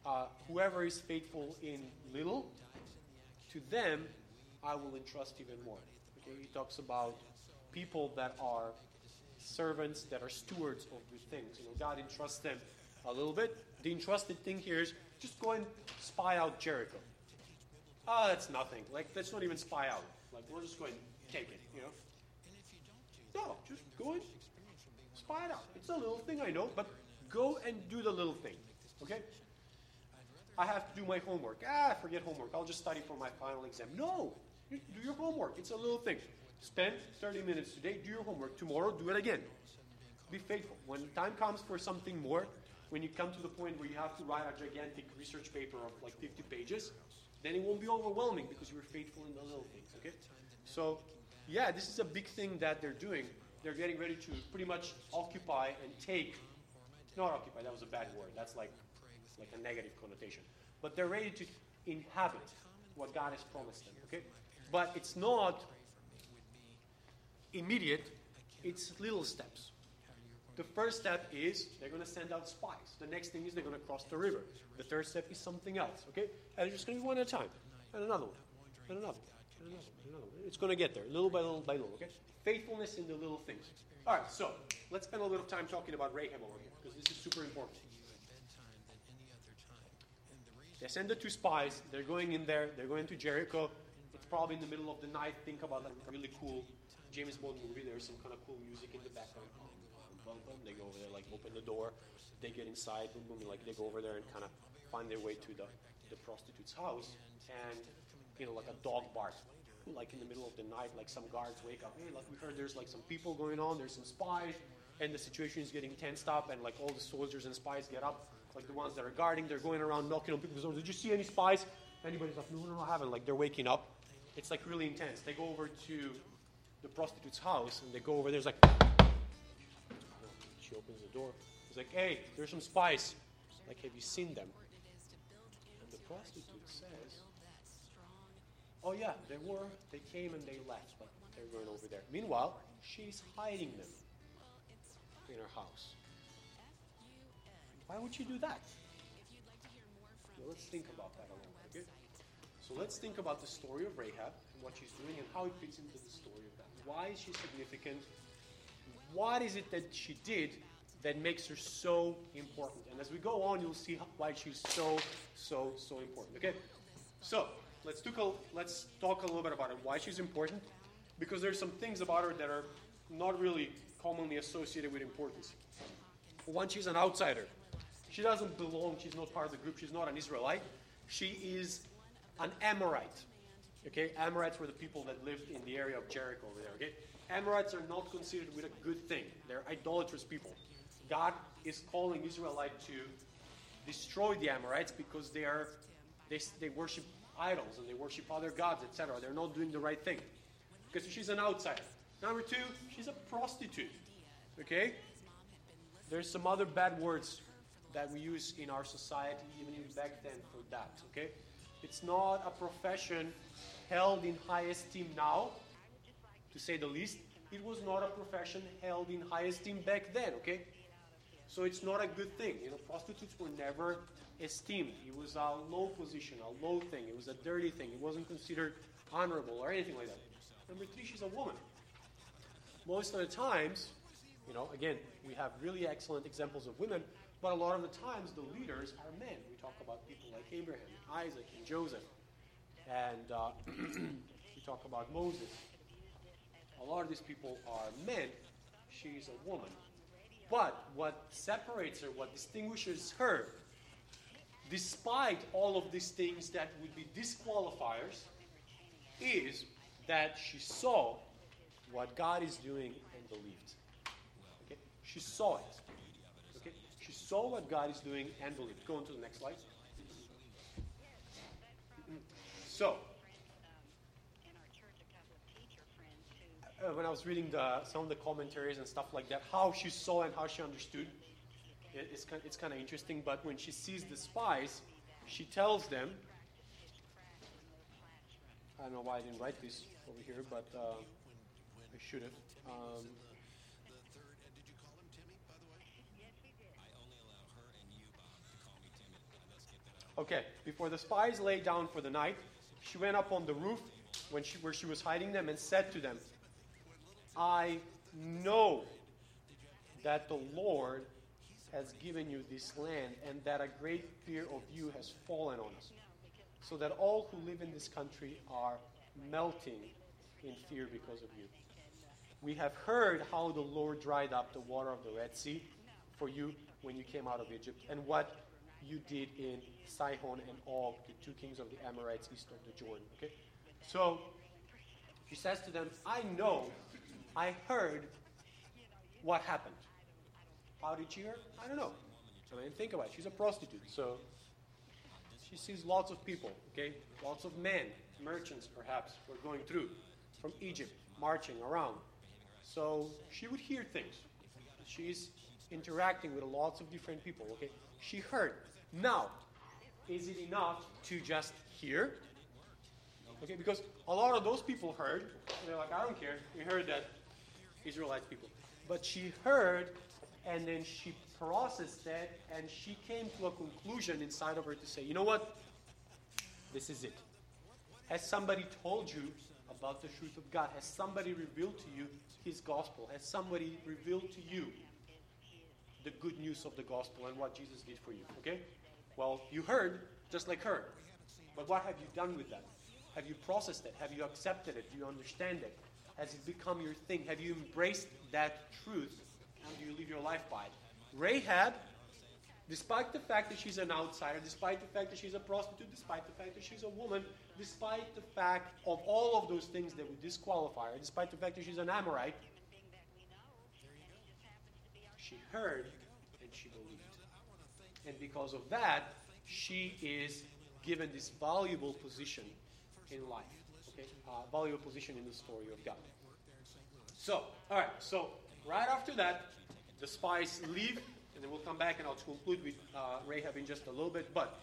Uh, whoever is faithful in little, to them I will entrust even more. Okay, he talks about people that are servants, that are stewards of good things. You know, God entrusts them a little bit. The entrusted thing here is just go and spy out Jericho. Ah, oh, that's nothing. Like let's not even spy out. Like we're just going to take it. You know. No, just go and spy it out. It's a little thing, I know, but go and do the little thing. Okay? I have to do my homework. Ah, forget homework. I'll just study for my final exam. No, do your homework. It's a little thing. Spend 30 minutes today, do your homework. Tomorrow, do it again. Be faithful. When time comes for something more, when you come to the point where you have to write a gigantic research paper of like 50 pages, then it won't be overwhelming because you were faithful in the little things. Okay? So, yeah, this is a big thing that they're doing. They're getting ready to pretty much occupy and take. Not occupy, that was a bad word. That's like, like a negative connotation. But they're ready to inhabit what God has promised them. Okay? But it's not immediate, it's little steps. The first step is they're going to send out spies. The next thing is they're going to cross the river. The third step is something else, okay? And it's just going to be one at a time. And another one. And another one. And another one. And another one. It's going to get there, little by little by little, okay? Faithfulness in the little things. All right, so let's spend a little time talking about Rahab over here, because this is super important. They send the two spies. They're going in there. They're going to Jericho It's probably in the middle of the night, think about a really cool James Bond movie. There's some kind of cool music in the background. Boom, boom, They go over there, like open the door. They get inside. Boom, boom. Like they go over there and kind of find their way to the the prostitute's house, and you know, like a dog barks, like in the middle of the night. Like some guards wake up. Hey, like we heard there's like some people going on. There's some spies, and the situation is getting tensed up. And like all the soldiers and spies get up. Like the ones that are guarding, they're going around knocking on people's doors. Did you see any spies? Anybody's like, no, no, no, I haven't. Like they're waking up it's like really intense. They go over to the prostitute's house and they go over there. It's like, she opens the door. It's like, hey, there's some spies. Like, have you seen them? And the prostitute says, oh yeah, they were. They came and they left, but they're going over there. Meanwhile, she's hiding them in her house. Why would you do that? Well, let's think about that a little bit. Okay? So let's think about the story of Rahab and what she's doing and how it fits into the story of that. Why is she significant? What is it that she did that makes her so important? And as we go on, you'll see why she's so, so, so important. Okay? So let's a, let's talk a little bit about it. Why she's important? Because there's some things about her that are not really commonly associated with importance. One, she's an outsider. She doesn't belong. She's not part of the group. She's not an Israelite. She is an Amorite. Okay, Amorites were the people that lived in the area of Jericho over there. Okay, Amorites are not considered with a good thing. They're idolatrous people. God is calling Israelite to destroy the Amorites because they are they, they worship idols and they worship other gods, etc. They're not doing the right thing because she's an outsider. Number two, she's a prostitute. Okay, there's some other bad words that we use in our society, even back then, for that. Okay. It's not a profession held in high esteem now, to say the least. It was not a profession held in high esteem back then, okay? So it's not a good thing. You know, prostitutes were never esteemed. It was a low position, a low thing. It was a dirty thing. It wasn't considered honorable or anything like that. Number three, she's a woman. Most of the times, you know, again, we have really excellent examples of women, but a lot of the times the leaders are men. We talk about people like Abraham, Isaac, and Joseph. And uh, we talk about Moses. A lot of these people are men. She's a woman. But what separates her, what distinguishes her, despite all of these things that would be disqualifiers, is that she saw what God is doing and believed. Okay? She saw it. Saw what God is doing and believed. Go on to the next slide. So, uh, when I was reading the, some of the commentaries and stuff like that, how she saw and how she understood, it, it's, kind, it's kind of interesting. But when she sees the spies, she tells them, I don't know why I didn't write this over here, but uh, I should have. Um, Okay, before the spies lay down for the night, she went up on the roof when she, where she was hiding them and said to them, I know that the Lord has given you this land and that a great fear of you has fallen on us, so that all who live in this country are melting in fear because of you. We have heard how the Lord dried up the water of the Red Sea for you when you came out of Egypt, and what you did in Sihon and Og, the two kings of the Amorites east of the Jordan. Okay? So she says to them, I know, I heard what happened. How did she hear? I don't know. I mean, think about it. She's a prostitute, so she sees lots of people, okay? Lots of men, merchants perhaps, were going through from Egypt, marching around. So she would hear things. She's interacting with lots of different people, okay? She heard. Now, is it enough to just hear? Okay, because a lot of those people heard, and they're like, I don't care. We heard that Israelite people. But she heard, and then she processed that, and she came to a conclusion inside of her to say, you know what? This is it. Has somebody told you about the truth of God? Has somebody revealed to you his gospel? Has somebody revealed to you the good news of the gospel and what Jesus did for you? Okay? Well, you heard just like her. But what have you done with that? Have you processed it? Have you accepted it? Do you understand it? Has it become your thing? Have you embraced that truth? And do you live your life by it? Rahab, despite the fact that she's an outsider, despite the fact that she's a prostitute, despite the fact that she's a woman, despite the fact of all of those things that would disqualify her, despite the fact that she's an Amorite, she heard and she believed. And because of that, she is given this valuable position in life. Okay? Uh, valuable position in the story of God. So, all right. So, right after that, the spies leave, and then we'll come back and I'll conclude with uh, Rahab in just a little bit. But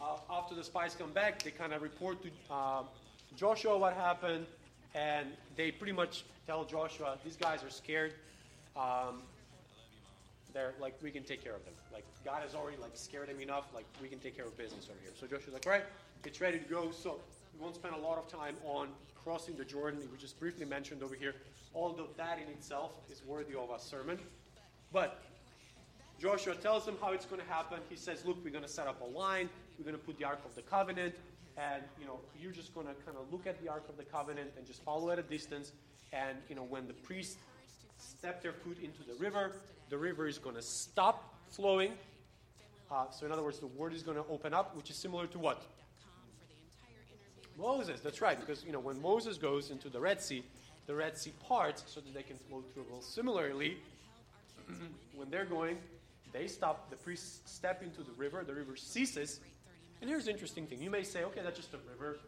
uh, after the spies come back, they kind of report to uh, Joshua what happened, and they pretty much tell Joshua, these guys are scared. Um, they're like, we can take care of them. Like, God has already like scared them enough. Like, we can take care of business over here. So Joshua's like, all right, it's ready to go. So we won't spend a lot of time on crossing the Jordan. We just briefly mentioned over here. Although that in itself is worthy of a sermon, but Joshua tells them how it's going to happen. He says, look, we're going to set up a line. We're going to put the Ark of the Covenant. And, you know, you're just going to kind of look at the Ark of the Covenant and just follow at a distance. And, you know, when the priests step their foot into the river, the river is going to stop flowing. Uh, so, in other words, the word is going to open up, which is similar to what? Moses, that's right, because, you know, when Moses goes into the Red Sea, the Red Sea parts so that they can flow through. Well, similarly, when they're going, they stop, the priests step into the river, the river ceases. And here's the interesting thing. You may say, okay, that's just a river,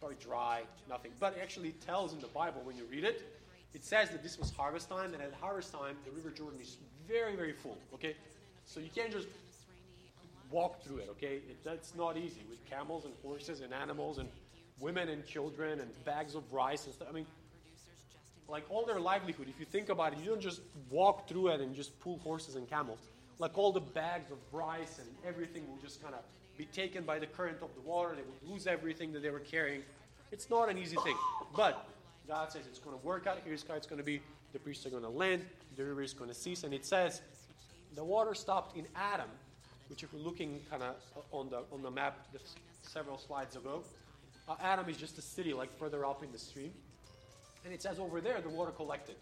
probably dry, nothing. But it actually tells in the Bible when you read it, it says that this was harvest time, and at harvest time, the River Jordan is very, very full, okay? So you can't just walk through it, okay? It, that's not easy with camels and horses and animals and women and children and bags of rice and stuff. I mean, like all their livelihood, if you think about it, you don't just walk through it and just pull horses and camels. Like all the bags of rice and everything will just kind of be taken by the current of the water. They would lose everything that they were carrying. It's not an easy thing. But God says it's going to work out. Here's how it's going to be. The priests are going to land. The river is going to cease. And it says the water stopped in Adam, which if you're looking kind of on the, on the map several slides ago, uh, Adam is just a city like further up in the stream. And it says over there the water collected.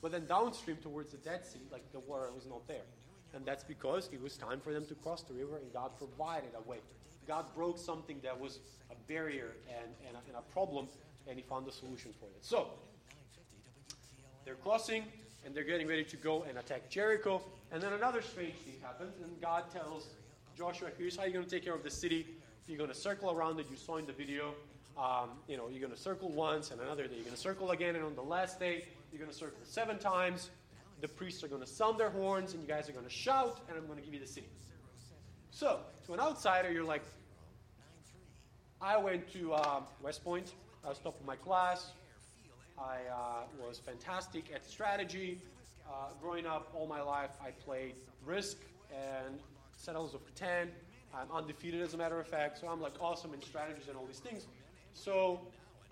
But then downstream towards the Dead Sea, like the water was not there. And that's because it was time for them to cross the river and God provided a way. God broke something that was a barrier and, and, a, and a problem and he found a solution for it. So, they're crossing and they're getting ready to go and attack Jericho. And then another strange thing happens, and God tells Joshua, here's how you're going to take care of the city. You're going to circle around it. You saw in the video. Um, you know, you're going to circle once, and another day you're going to circle again, and on the last day you're going to circle seven times. The priests are going to sound their horns, and you guys are going to shout, and I'm going to give you the city. So, to an outsider, you're like, I went to uh, West Point. I was top of my class. I uh, was fantastic at strategy. Uh, growing up, all my life, I played Risk and Settlers of Catan. I'm undefeated, as a matter of fact, so I'm like awesome in strategies and all these things. So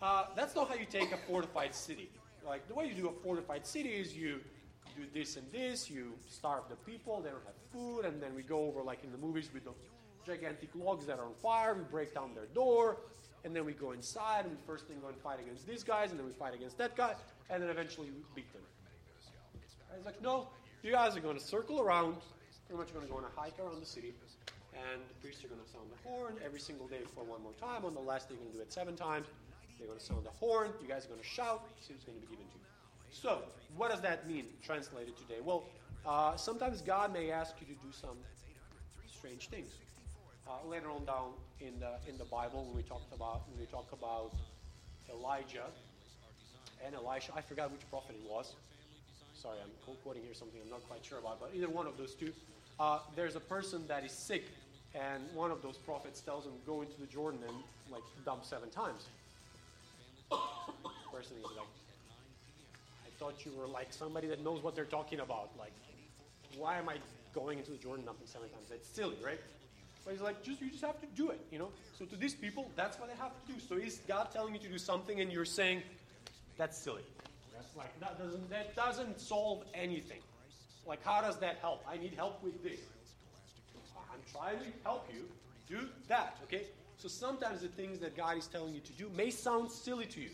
uh, that's not how you take a fortified city. Like the way you do a fortified city is you do this and this. You starve the people; they don't have food, and then we go over like in the movies with the gigantic logs that are on fire. We break down their door, and then we go inside, and we first thing go and fight against these guys, and then we fight against that guy, and then eventually we beat them. I like, no, you guys are going to circle around. Pretty much going to go on a hike around the city, and the priests are going to sound the horn every single day for one more time. On the last day, you're going to do it seven times. They're going to sound the horn. You guys are going to shout. It's going to be given to you. So, what does that mean translated today? Well, uh, sometimes God may ask you to do some strange things. Uh, later on down in the in the Bible, when we talked about when we talk about Elijah and Elisha, I forgot which prophet it was. Sorry, I'm quoting here something I'm not quite sure about, but either one of those two. Uh, there's a person that is sick, and one of those prophets tells him go into the Jordan and like dump seven times. person is like, I thought you were like somebody that knows what they're talking about. Like, why am I going into the Jordan dumping seven times? That's silly, right? But he's like, just you just have to do it, you know. So to these people, that's what they have to do. So is God telling you to do something, and you're saying, that's silly. That's like that doesn't that doesn't solve anything. Like how does that help? I need help with this. I'm trying to help you do that. Okay. So sometimes the things that God is telling you to do may sound silly to you.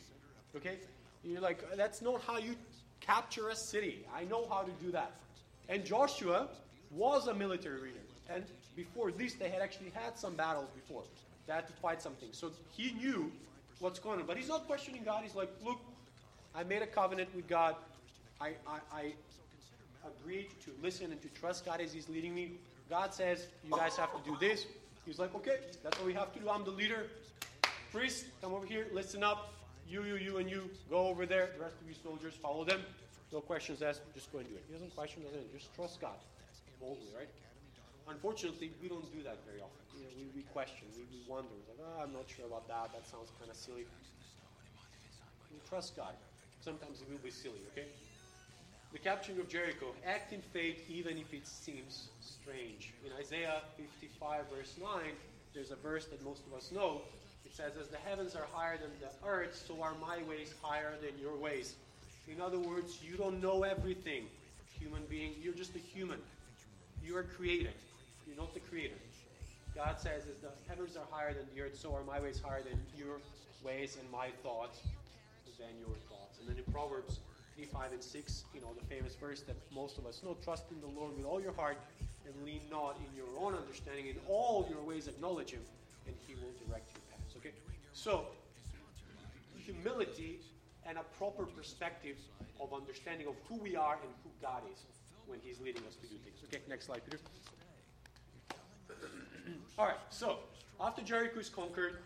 Okay. You're like, that's not how you capture a city. I know how to do that. And Joshua was a military leader. And before this, they had actually had some battles before. They had to fight something. So he knew what's going on. But he's not questioning God. He's like, look, I made a covenant with God. I, I, I agreed to listen and to trust God as He's leading me. God says, you guys have to do this. He's like, okay, that's what we have to do. I'm the leader. Priest, come over here, listen up. You, you, you, and you, go over there. The rest of you soldiers, follow them. No questions asked, just go and do it. He doesn't question, doesn't just trust God boldly, right? Unfortunately, we don't do that very often. You know, we, we question, we, we wonder. Like, oh, I'm not sure about that. That sounds kind of silly. We trust God. Sometimes it will be silly, okay? The capturing of Jericho. Act in faith even if it seems strange. In Isaiah 55, verse 9, there's a verse that most of us know. It says, As the heavens are higher than the earth, so are my ways higher than your ways. In other words, you don't know everything, human being. You're just a human. You are created. You're not the creator. God says, as the heavens are higher than the earth, so are my ways higher than your ways and my thoughts than your thoughts. And then in Proverbs 3, 5, and 6, you know, the famous verse that most of us know, trust in the Lord with all your heart and lean not in your own understanding. In all your ways acknowledge him, and he will direct your paths. Okay? So, humility and a proper perspective of understanding of who we are and who God is when he's leading us to do things. Okay, next slide, Peter. All right, so after Jericho is conquered,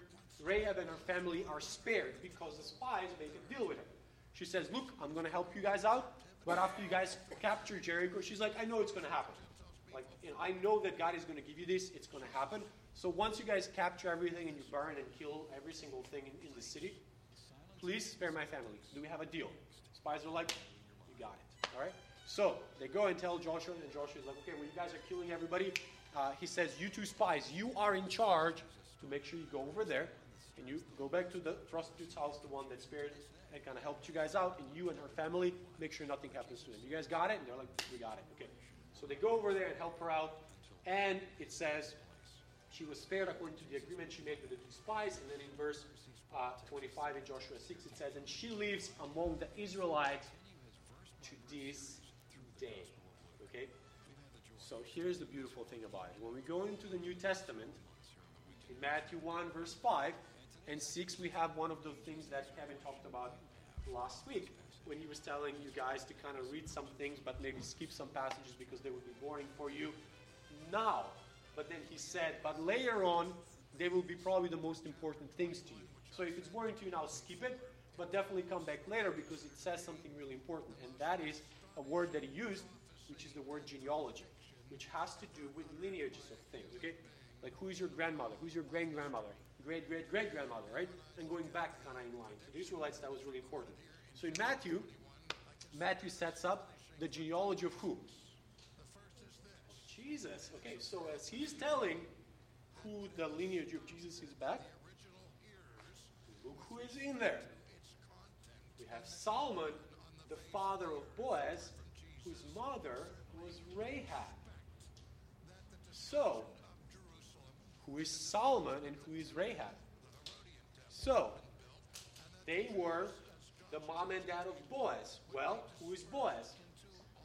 Rahab and her family are spared because the spies make a deal with her. She says, Look, I'm going to help you guys out, but after you guys capture Jericho, she's like, I know it's going to happen. Like, you know, I know that God is going to give you this, it's going to happen. So once you guys capture everything and you burn and kill every single thing in, in the city, please spare my family. Do we have a deal? Spies are like, You got it. All right? So they go and tell Joshua, and Joshua's like, Okay, well, you guys are killing everybody uh, he says, You two spies, you are in charge to make sure you go over there and you go back to the prostitute's house, the one that spared and kind of helped you guys out, and you and her family make sure nothing happens to them. You guys got it? And they're like, we got it. Okay. So they go over there and help her out, and it says she was spared according to the agreement she made with the two spies. And then in verse uh, 25 in Joshua 6, it says, and she lives among the Israelites to this day. So here's the beautiful thing about it. When we go into the New Testament, in Matthew 1, verse 5 and 6, we have one of the things that Kevin talked about last week when he was telling you guys to kind of read some things but maybe skip some passages because they would be boring for you now. But then he said, but later on, they will be probably the most important things to you. So if it's boring to you now, skip it, but definitely come back later because it says something really important. And that is a word that he used, which is the word genealogy, which has to do with lineages of things, okay? Like who is your grandmother? Who's your great grandmother? Great great great grandmother, right? And going back kind of in line. To the Israelites, that was really important. So in Matthew, Matthew sets up the genealogy of who? Jesus. Okay, so as he's telling who the lineage of Jesus is back, look who is in there. We have Solomon, the father of Boaz, whose mother was Rahab. So, who is Solomon and who is Rahab? So, they were the mom and dad of Boaz. Well, who is Boaz?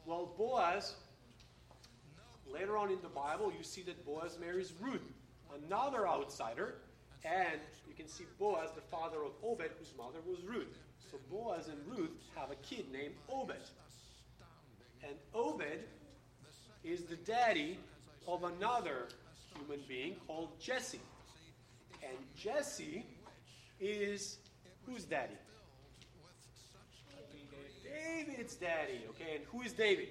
Well, Boaz, later on in the Bible, you see that Boaz marries Ruth, another outsider, and you can see Boaz, the father of Obed, whose mother was Ruth. So Boaz and Ruth have a kid named Obed. And Obed is the daddy of another human being called Jesse. And Jesse is whose daddy? David's daddy. Okay, and who is David?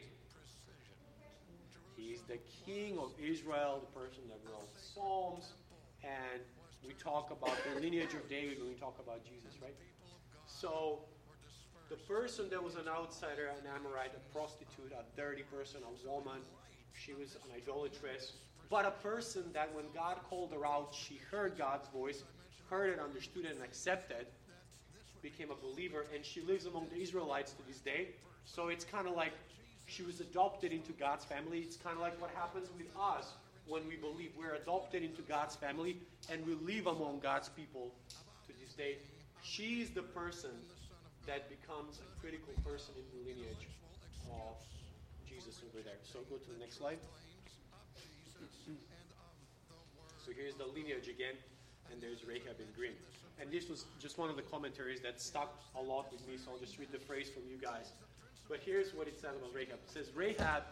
He's the king of Israel, the person that wrote Psalms, and we talk about the lineage of David when we talk about Jesus, right? So, the person that was an outsider, an Amorite, a prostitute, a dirty person, a woman, she was an idolatress, but a person that when God called her out, she heard God's voice, heard it, understood it, and accepted, became a believer, and she lives among the Israelites to this day. So it's kind of like she was adopted into God's family. It's kind of like what happens with us when we believe we're adopted into God's family and we live among God's people to this day. She's the person that becomes a critical person in the lineage of over there. So go to the next slide. So here's the lineage again, and there's Rahab in green. And this was just one of the commentaries that stuck a lot with me, so I'll just read the phrase from you guys. But here's what it says about Rahab. It says, Rahab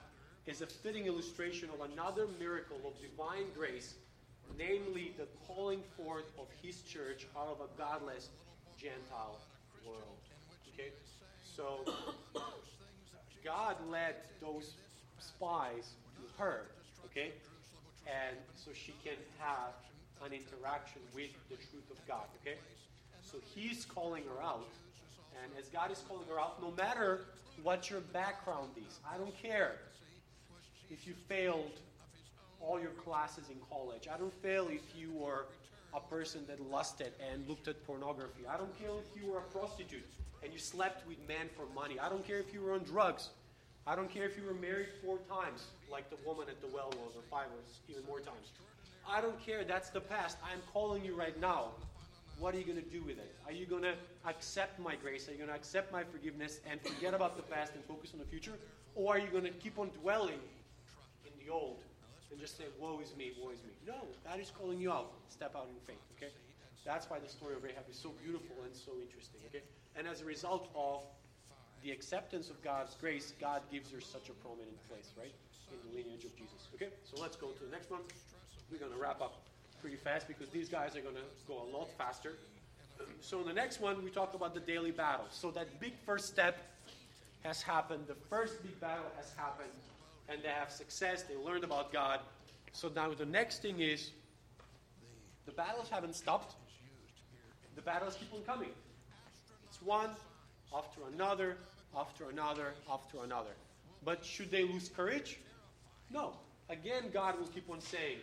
is a fitting illustration of another miracle of divine grace, namely the calling forth of his church out of a godless Gentile world. Okay? So, God led those spies to her, okay? And so she can have an interaction with the truth of God, okay? So he's calling her out. And as God is calling her out, no matter what your background is, I don't care if you failed all your classes in college. I don't fail if you were a person that lusted and looked at pornography. I don't care if you were a prostitute and you slept with men for money. I don't care if you were on drugs. I don't care if you were married four times, like the woman at the well was, or five or even more times. I don't care. That's the past. I'm calling you right now. What are you going to do with it? Are you going to accept my grace? Are you going to accept my forgiveness and forget about the past and focus on the future? Or are you going to keep on dwelling in the old and just say, woe is me, woe is me? No, God is calling you out. Step out in faith, okay? That's why the story of Rahab is so beautiful and so interesting, okay? And as a result of the acceptance of God's grace, God gives her such a prominent place, right? In the lineage of Jesus. Okay? So let's go to the next one. We're going to wrap up pretty fast because these guys are going to go a lot faster. So in the next one, we talk about the daily battle. So that big first step has happened. The first big battle has happened, and they have success. They learned about God. So now the next thing is the battles haven't stopped. The battles keep on coming. It's one after another, after another, after another. But should they lose courage? No. Again, God will keep on saying,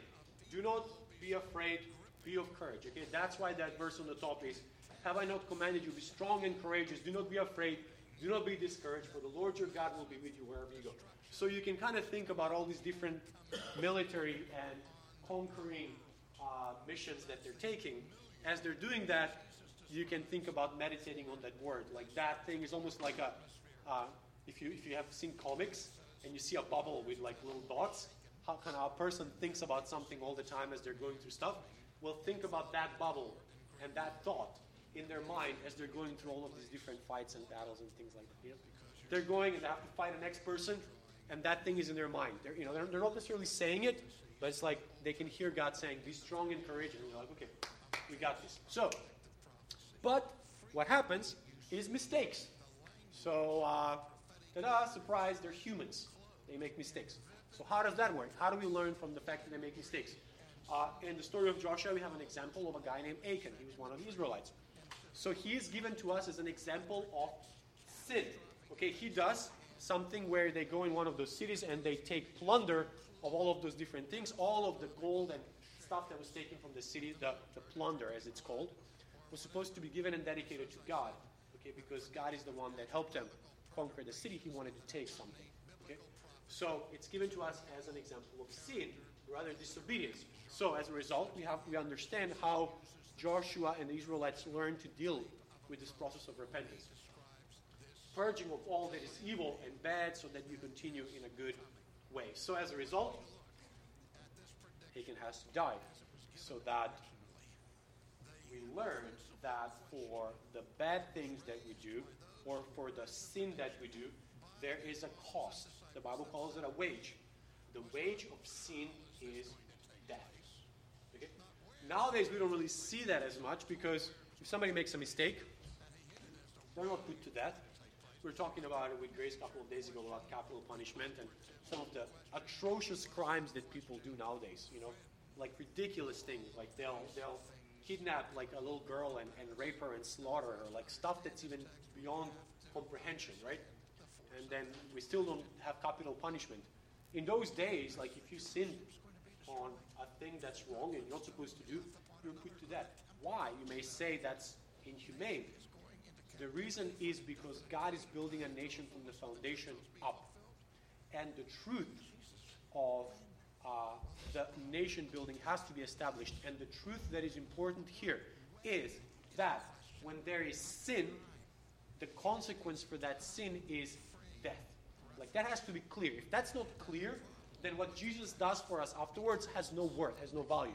do not be afraid, Be of courage. Okay, that's why that verse on the top is, "Have I not commanded you? Be strong and courageous. Do not be afraid. Do not be discouraged. For the Lord your God will be with you wherever you go." So you can kind of think about all these different military and conquering uh, missions that they're taking. As they're doing that, you can think about meditating on that word. Like that thing is almost like a, uh, if you if you have seen comics and you see a bubble with like little dots, how kind of a person thinks about something all the time as they're going through stuff. Well, think about that bubble and that thought in their mind as they're going through all of these different fights and battles and things like that. You know? They're going and they have to fight a next person, and that thing is in their mind. They're, you know, they're, they're not necessarily saying it, but it's like they can hear God saying, "Be strong and courageous." And you're like, "Okay, we got this." So, but what happens is mistakes. So, uh, ta-da! Surprise! They're humans. They make mistakes. So, how does that work? How do we learn from the fact that they make mistakes? Uh, in the story of Joshua, we have an example of a guy named Achan. He was one of the Israelites. So he is given to us as an example of sin. Okay, he does something where they go in one of those cities and they take plunder of all of those different things, all of the gold and stuff that was taken from the city, the, the plunder as it's called, was supposed to be given and dedicated to God. Okay, because God is the one that helped them conquer the city. He wanted to take something. Okay, so it's given to us as an example of sin, rather disobedience. So as a result, we have we understand how Joshua and the Israelites learned to deal with this process of repentance. Purging of all that is evil and bad so that you continue in a good way. So as a result, Achan has to die. So that we learn that for the bad things that we do, or for the sin that we do, there is a cost. The Bible calls it a wage. The wage of sin is death. Okay? Nowadays, we don't really see that as much because if somebody makes a mistake, they're not put to death. We were talking about it with Grace a couple of days ago about capital punishment and some of the atrocious crimes that people do nowadays. You know, like ridiculous things, like they'll they'll kidnap like a little girl and, and rape her and slaughter her, like stuff that's even beyond comprehension, right? And then we still don't have capital punishment. In those days, like if you sin on a thing that's wrong and you're not supposed to do, you're put to death. Why? You may say that's inhumane. The reason is because God is building a nation from the foundation up. And the truth of uh, the nation building has to be established. And the truth that is important here is that when there is sin, the consequence for that sin is death. Like that has to be clear. If that's not clear, then what Jesus does for us afterwards has no worth, has no value.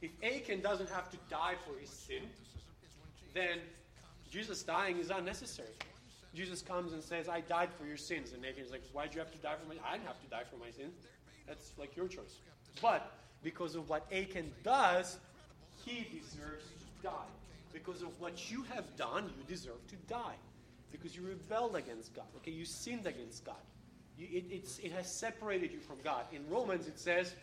If Achan doesn't have to die for his sin, then Jesus dying is unnecessary. Jesus comes and says, I died for your sins. And Achan's like, Why'd you have to die for my I didn't have to die for my sins. That's like your choice. But because of what Achan does, he deserves to die. Because of what you have done, you deserve to die. Because you rebelled against God. Okay, you sinned against God. You, it, it has separated you from God. In Romans, it says,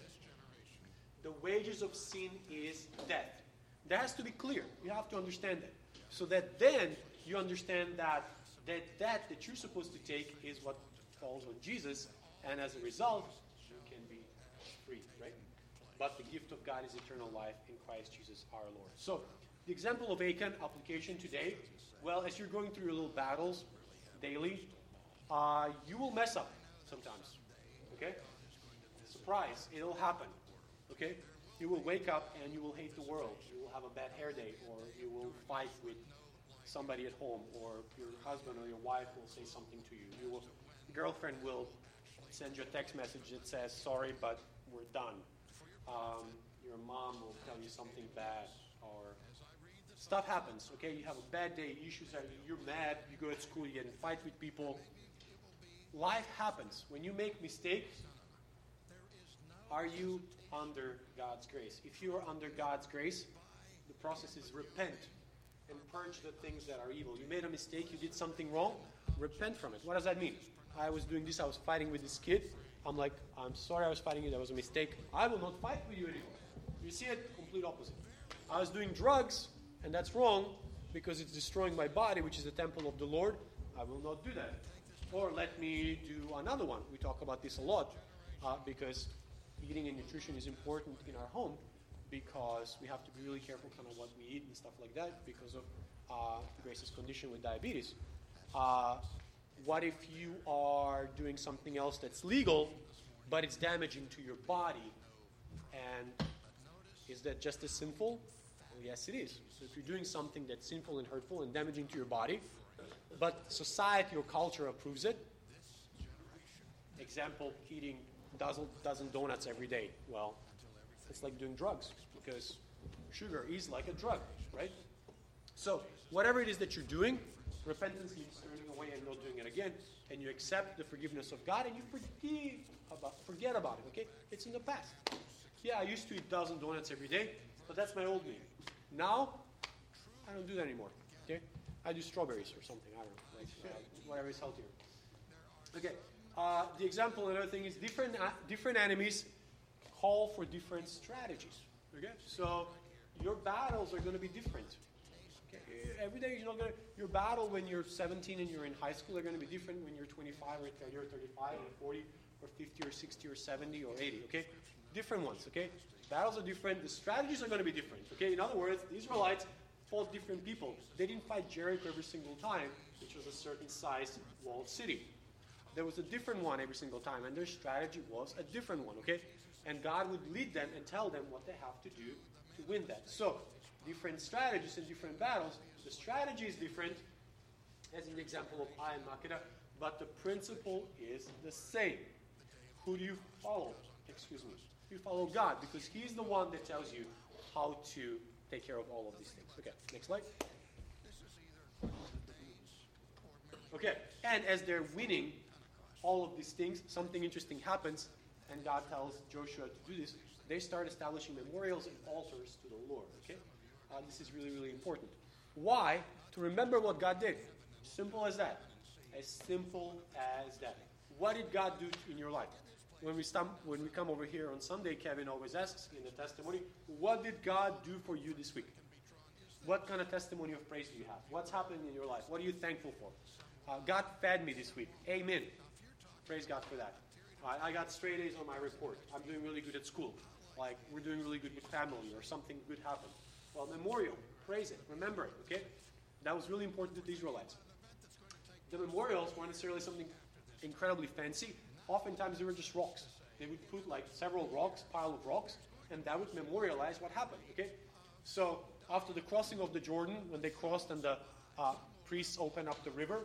the wages of sin is death. That has to be clear. You have to understand that. So that then you understand that that death that you're supposed to take is what falls on Jesus, and as a result, right? But the gift of God is eternal life in Christ Jesus our Lord. So, the example of Achan application today, well, as you're going through your little battles daily, uh, you will mess up sometimes. Okay? Surprise, it'll happen. Okay? You will wake up and you will hate the world. You will have a bad hair day, or you will fight with somebody at home, or your husband or your wife will say something to you. Your girlfriend will send you a text message that says, "Sorry, but we're done." Um, your mom will tell you something bad, or stuff happens. Okay, you have a bad day, issues you're mad, you go to school, you get in fight with people. Life happens. When you make mistakes, are you under God's grace? If you are under God's grace, the process is repent and purge the things that are evil. You made a mistake, you did something wrong, repent from it. What does that mean? I was doing this, I was fighting with this kid. I'm like, I'm sorry I was fighting you, that was a mistake. I will not fight with you anymore. You see it? Complete opposite. I was doing drugs, and that's wrong because it's destroying my body, which is the temple of the Lord. I will not do that. Or let me do another one. We talk about this a lot uh, because eating and nutrition is important in our home. because we have to be really careful kind of what we eat and stuff like that because of uh, Grace's condition with diabetes. Uh, what if you are doing something else that's legal, but it's damaging to your body? And is that just as sinful? Well, yes, it is. So if you're doing something that's sinful and hurtful and damaging to your body, but society or culture approves it, example, eating dozen, dozen donuts every day. Well, it's like doing drugs because sugar is like a drug, right? So, whatever it is that you're doing, repentance means turning away and not doing it again, and you accept the forgiveness of God and you forgive about, forget about it, okay? It's in the past. Yeah, I used to eat dozen donuts every day, but that's my old me. Now, I don't do that anymore, okay? I do strawberries or something, I don't know, like, uh, whatever is healthier. Okay, uh, the example, another thing is different, uh, different enemies call for different strategies. Okay, so your battles are going to be different. Every day you're not going to, your battle when you're 17 and you're in high school are going to be different when you're 25 or 30 or 35 or 40 or 50 or 60 or 70 or 80. Okay, different ones. Okay, battles are different. The strategies are going to be different. Okay, in other words, the Israelites fought different people. They didn't fight Jericho every single time, which was a certain sized walled city. There was a different one every single time, and their strategy was a different one. Okay, and God would lead them and tell them what they have to do to win that. So, different strategies and different battles. The strategy is different, as in the example of Ai and Makkedah, but the principle is the same. Who do you follow? Excuse me. You follow God because He's the one that tells you how to take care of all of these things. Okay, next slide. Okay, and as they're winning all of these things, something interesting happens and God tells Joshua to do this, they start establishing memorials and altars to the Lord. Okay? Uh, this is really, really important. Why? To remember what God did. Simple as that. As simple as that. What did God do in your life? When we, when we come over here on Sunday, Kevin always asks in the testimony, What did God do for you this week? What kind of testimony of praise do you have? What's happening in your life? What are you thankful for? Uh, God fed me this week. Amen. Praise God for that. I, I got straight A's on my report. I'm doing really good at school. Like, we're doing really good with family or something good happened. Well, memorial. Praise it. Remember it, okay? That was really important to the Israelites. The memorials weren't necessarily something incredibly fancy. Oftentimes, they were just rocks. They would put like several rocks, pile of rocks, and that would memorialize what happened, okay? So, after the crossing of the Jordan, when they crossed and the uh, priests opened up the river,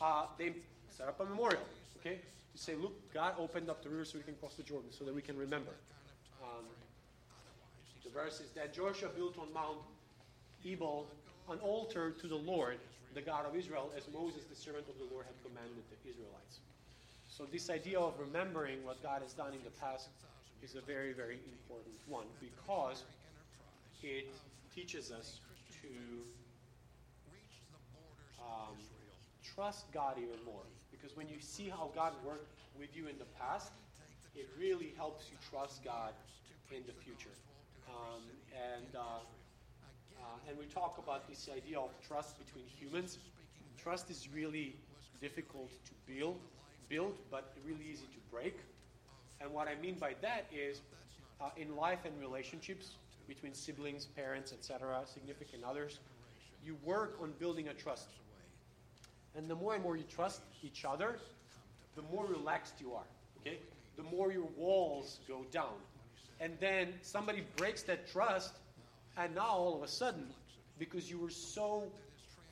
uh, they set up a memorial, okay? to say, look, God opened up the river so we can cross the Jordan, so that we can remember. Um, the verse is that Joshua built on Mount Ebal an altar to the Lord, the God of Israel, as Moses, the servant of the Lord, had commanded the Israelites. So this idea of remembering what God has done in the past is a very, very important one because it teaches us to um, trust God even more. Because when you see how God worked with you in the past, it really helps you trust God in the future. Um, and uh, uh, and we talk about this idea of trust between humans. Trust is really difficult to build, build, but really easy to break. And what I mean by that is, uh, in life and relationships between siblings, parents, etc., significant others, you work on building a trust. And the more and more you trust each other, the more relaxed you are. Okay? The more your walls go down. And then somebody breaks that trust, and now all of a sudden, because you were so,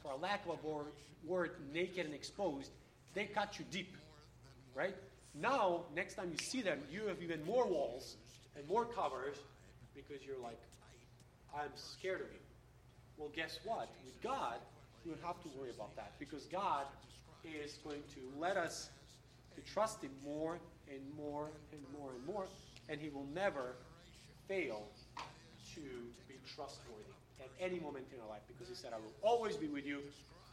for lack of a word, naked and exposed, they cut you deep. Right? Now, next time you see them, you have even more walls and more covers because you're like, I'm scared of you. Well, guess what? With God, you don't have to worry about that because God is going to let us to trust Him more and more and more and more, and He will never fail to trustworthy at any moment in our life because He said, I will always be with you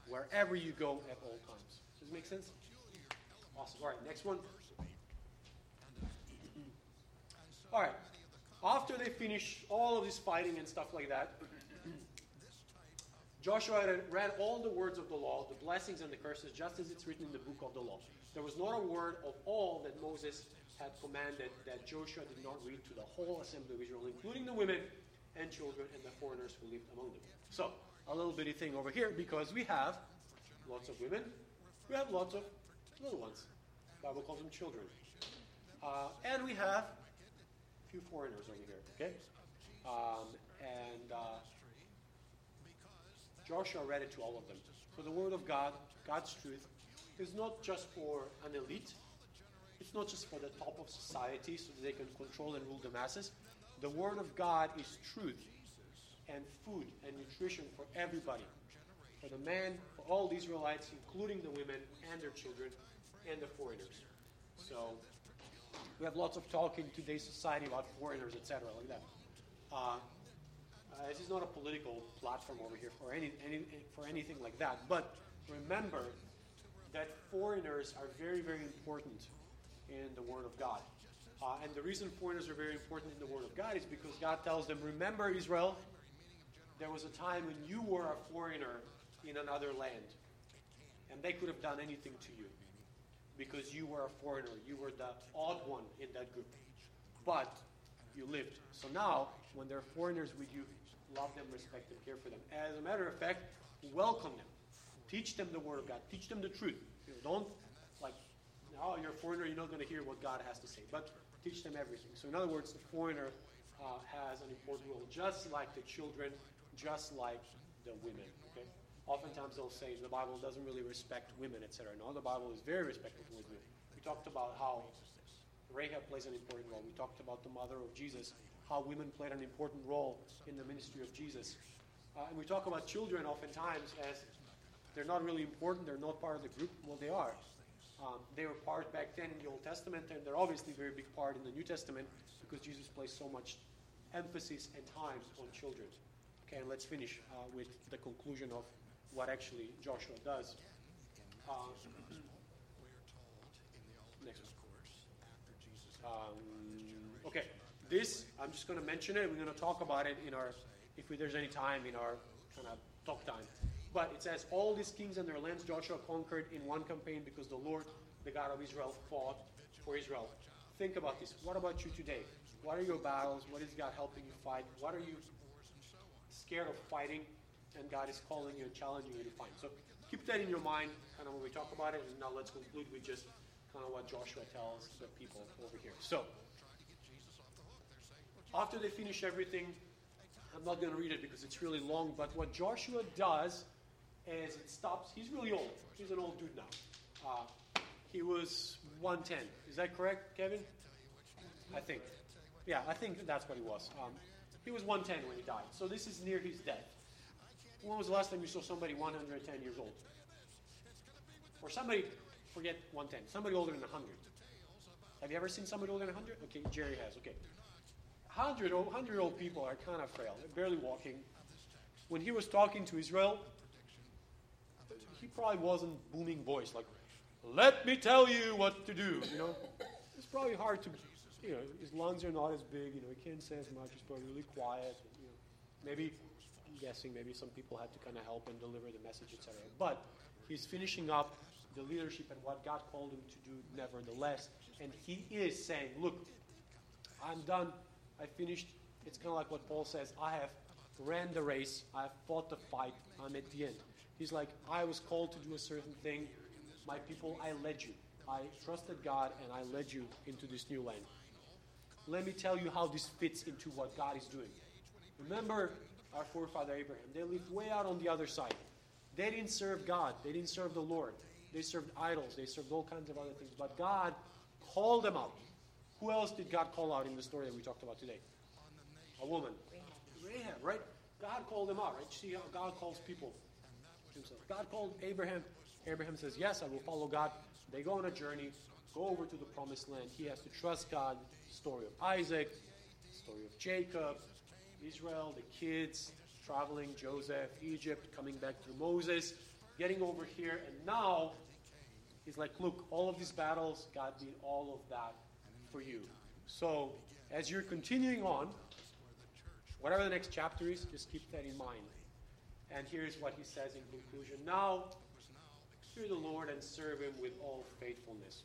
wherever you go at all times. Does this make sense? Awesome. All right, next one. All right. After they finish all of this fighting and stuff like that, Joshua read all the words of the law, the blessings and the curses, just as it's written in the book of the law. There was not a word of all that Moses had commanded that Joshua did not read to the whole assembly of Israel, including the women and children and the foreigners who lived among them. So, a little bitty thing over here because we have lots of women, we have lots of little ones. The Bible calls them children. Uh, and we have a few foreigners over here, okay? Um, and uh, Joshua read it to all of them. So the Word of God, God's truth, is not just for an elite. It's not just for the top of society so that they can control and rule the masses. The Word of God is truth and food and nutrition for everybody. For the men, for all the Israelites, including the women and their children and the foreigners. So we have lots of talk in today's society about foreigners, etc., like that. Uh, uh, this is not a political platform over here for any, any for anything like that. But remember that foreigners are very, very important in the Word of God. Uh, and the reason foreigners are very important in the Word of God is because God tells them, "Remember, Israel, there was a time when you were a foreigner in another land, and they could have done anything to you." because you were a foreigner. You were the odd one in that group. But you lived. So now, when there are foreigners with you, love them, respect them, care for them. As a matter of fact, welcome them. Teach them the Word of God. Teach them the truth. You know, don't, like, oh, you're a foreigner, you're not going to hear what God has to say. But teach them everything. So, in other words, the foreigner uh, has an important role, just like the children, just like the women. Okay? Oftentimes they'll say the Bible doesn't really respect women, etc. No, the Bible is very respectful towards women. We talked about how Rahab plays an important role. We talked about the mother of Jesus, how women played an important role in the ministry of Jesus. Uh, and we talk about children oftentimes as they're not really important, they're not part of the group. Well, they are. Um, they were part back then in the Old Testament, and they're obviously a very big part in the New Testament because Jesus placed so much emphasis and time on children. Okay, and let's finish uh, with the conclusion of what actually Joshua does. Uh, next. Um, okay, this, I'm just going to mention it. We're going to talk about it in our, if we, there's any time in our kind of talk time. But it says, All these kings and their lands Joshua conquered in one campaign because the Lord, the God of Israel, fought for Israel. Think about this. What about you today? What are your battles? What is God helping you fight? What are you scared of fighting? and God is calling you and challenging you to fight. So keep that in your mind, kind of when we talk about it. And now let's conclude with just kind of what Joshua tells the people over here. So after they finish everything, I'm not going to read it because it's really long. But what Joshua does is it stops. He's really old. He's an old dude now. Uh, he was 110. Is that correct, Kevin? I think. Yeah, I think that's what he was. Um, he was 110 when he died. So this is near his death. When was the last time you saw somebody 110 years old? Or somebody, forget 110, somebody older than 100. Have you ever seen somebody older than 100? Okay, Jerry has, okay. 100, 100 year old people are kind of frail, they're barely walking. When he was talking to Israel, he probably wasn't booming voice like, let me tell you what to do, you know. It's probably hard to, you know, his lungs are not as big, you know, he can't say as much, he's probably really quiet, you know. Maybe I'm guessing maybe some people had to kind of help him deliver the message, etc. But he's finishing up the leadership and what God called him to do, nevertheless. And he is saying, Look, I'm done. I finished. It's kind of like what Paul says I have ran the race, I have fought the fight, I'm at the end. He's like, I was called to do a certain thing. My people, I led you. I trusted God and I led you into this new land. Let me tell you how this fits into what God is doing. Remember, our forefather Abraham. They lived way out on the other side. They didn't serve God, they didn't serve the Lord. They served idols, they served all kinds of other things. But God called them out. Who else did God call out in the story that we talked about today? A woman. Rahab, right? God called them out, right? See how God calls people himself. God called Abraham. Abraham says, Yes, I will follow God. They go on a journey, go over to the promised land. He has to trust God. Story of Isaac, story of Jacob, Israel, the kids, traveling, Joseph, Egypt, coming back through Moses, getting over here, and now he's like, look, all of these battles, God did all of that for you. So as you're continuing on, whatever the next chapter is, just keep that in mind. And here's what he says in conclusion. Now, fear the Lord and serve him with all faithfulness.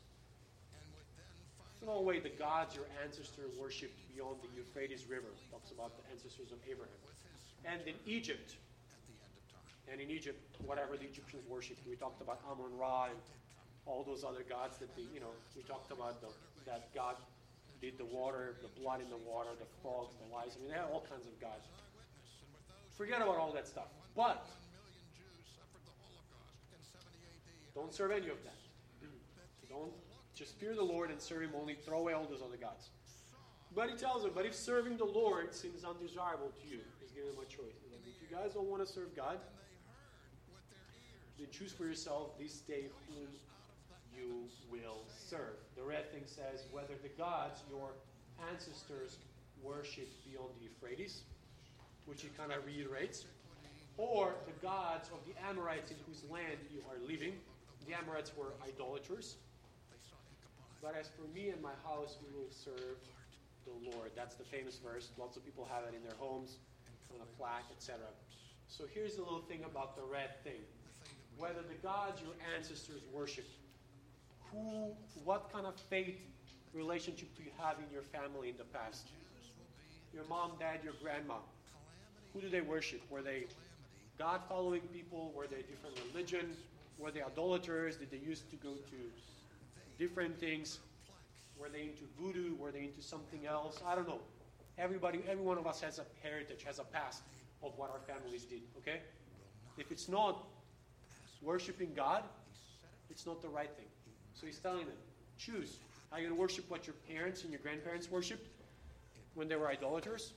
There's no way the gods your ancestor worshipped beyond the Euphrates River. Talks about the ancestors of Abraham. And in Egypt, and in Egypt, whatever the Egyptians worshipped, we talked about Amun Ra and all those other gods that they, you know, we talked about the, that God did the water, the blood in the water, the frogs, the lice. I mean, they had all kinds of gods. Forget about all that stuff. But don't serve any of that. Don't just fear the Lord and serve Him only. Throw away all those other gods. But He tells them, but if serving the Lord seems undesirable to you, He's giving them a choice. Like, if you guys don't want to serve God, then choose for yourself this day whom you will serve. The red thing says whether the gods your ancestors worshipped beyond the Euphrates, which he kind of reiterates, or the gods of the Amorites in whose land you are living. The Amorites were idolaters. But as for me and my house, we will serve the Lord. That's the famous verse. Lots of people have it in their homes, on a plaque, etc. So here's the little thing about the red thing. Whether the gods your ancestors worshipped, who, what kind of faith relationship do you have in your family in the past? Your mom, dad, your grandma. Who do they worship? Were they God following people? Were they different religion? Were they idolaters? Did they used to go to different things? Were they into voodoo? Were they into something else? I don't know. Everybody, every one of us has a heritage, has a past of what our families did, okay? If it's not worshiping God, it's not the right thing. So he's telling them, choose. Are you going to worship what your parents and your grandparents worshipped when they were idolaters?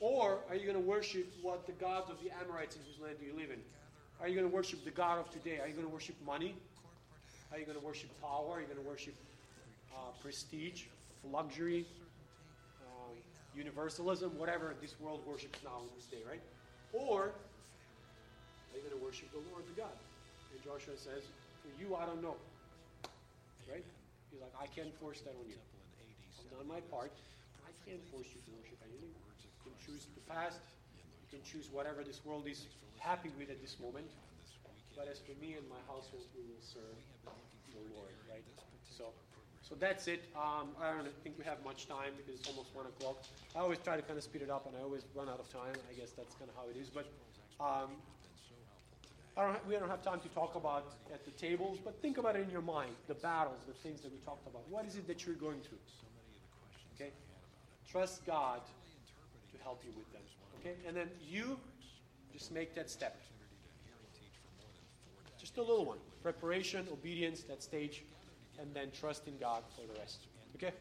Or are you going to worship what the gods of the Amorites in whose land do you live in? Are you going to worship the God of today? Are you going to worship money? Are you going to worship power? Are you going to worship uh, prestige, luxury, uh, universalism, whatever this world worships now in this day, right? Or are you going to worship the Lord, the God? And Joshua says, For you, I don't know. Right? He's like, I can't force that on you. I've done my part. I can't force you to worship anything. Choose the past. You can choose whatever this world is happy with at this moment. But as for me and my household, we will serve the Lord, right? So, so that's it. Um, I don't think we have much time because it's almost one o'clock. I always try to kind of speed it up, and I always run out of time. I guess that's kind of how it is. But um, don't, we don't have time to talk about at the tables, but think about it in your mind the battles, the things that we talked about. What is it that you're going through? Okay? Trust God help you with them. Okay? And then you just make that step. Just a little one. Preparation, obedience, that stage, and then trust in God for the rest. Okay?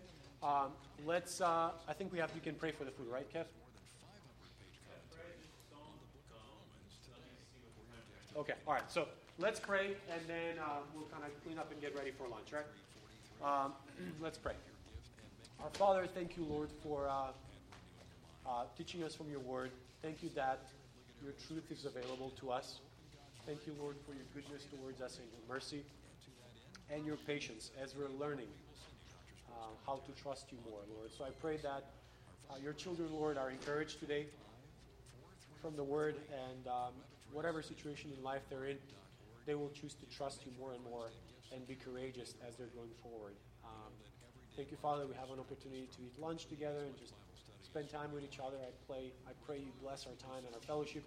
Um, let's, uh, I think we have, you can pray for the food, right, Kev? Okay, all right. So let's pray, and then uh, we'll kind of clean up and get ready for lunch, right? Um, let's pray. Our Father, thank you, Lord, for uh, uh, teaching us from your word. Thank you that your truth is available to us. Thank you, Lord, for your goodness towards us and your mercy and your patience as we're learning uh, how to trust you more, Lord. So I pray that uh, your children, Lord, are encouraged today from the word and um, whatever situation in life they're in, they will choose to trust you more and more and be courageous as they're going forward. Um, thank you, Father. We have an opportunity to eat lunch together and just spend time with each other. I pray, I pray you bless our time and our fellowship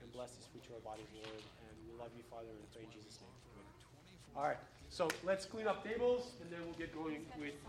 and bless this food to our bodies, Lord. And we love you, Father, and pray in Jesus' name. All right. So let's clean up tables and then we'll get going with.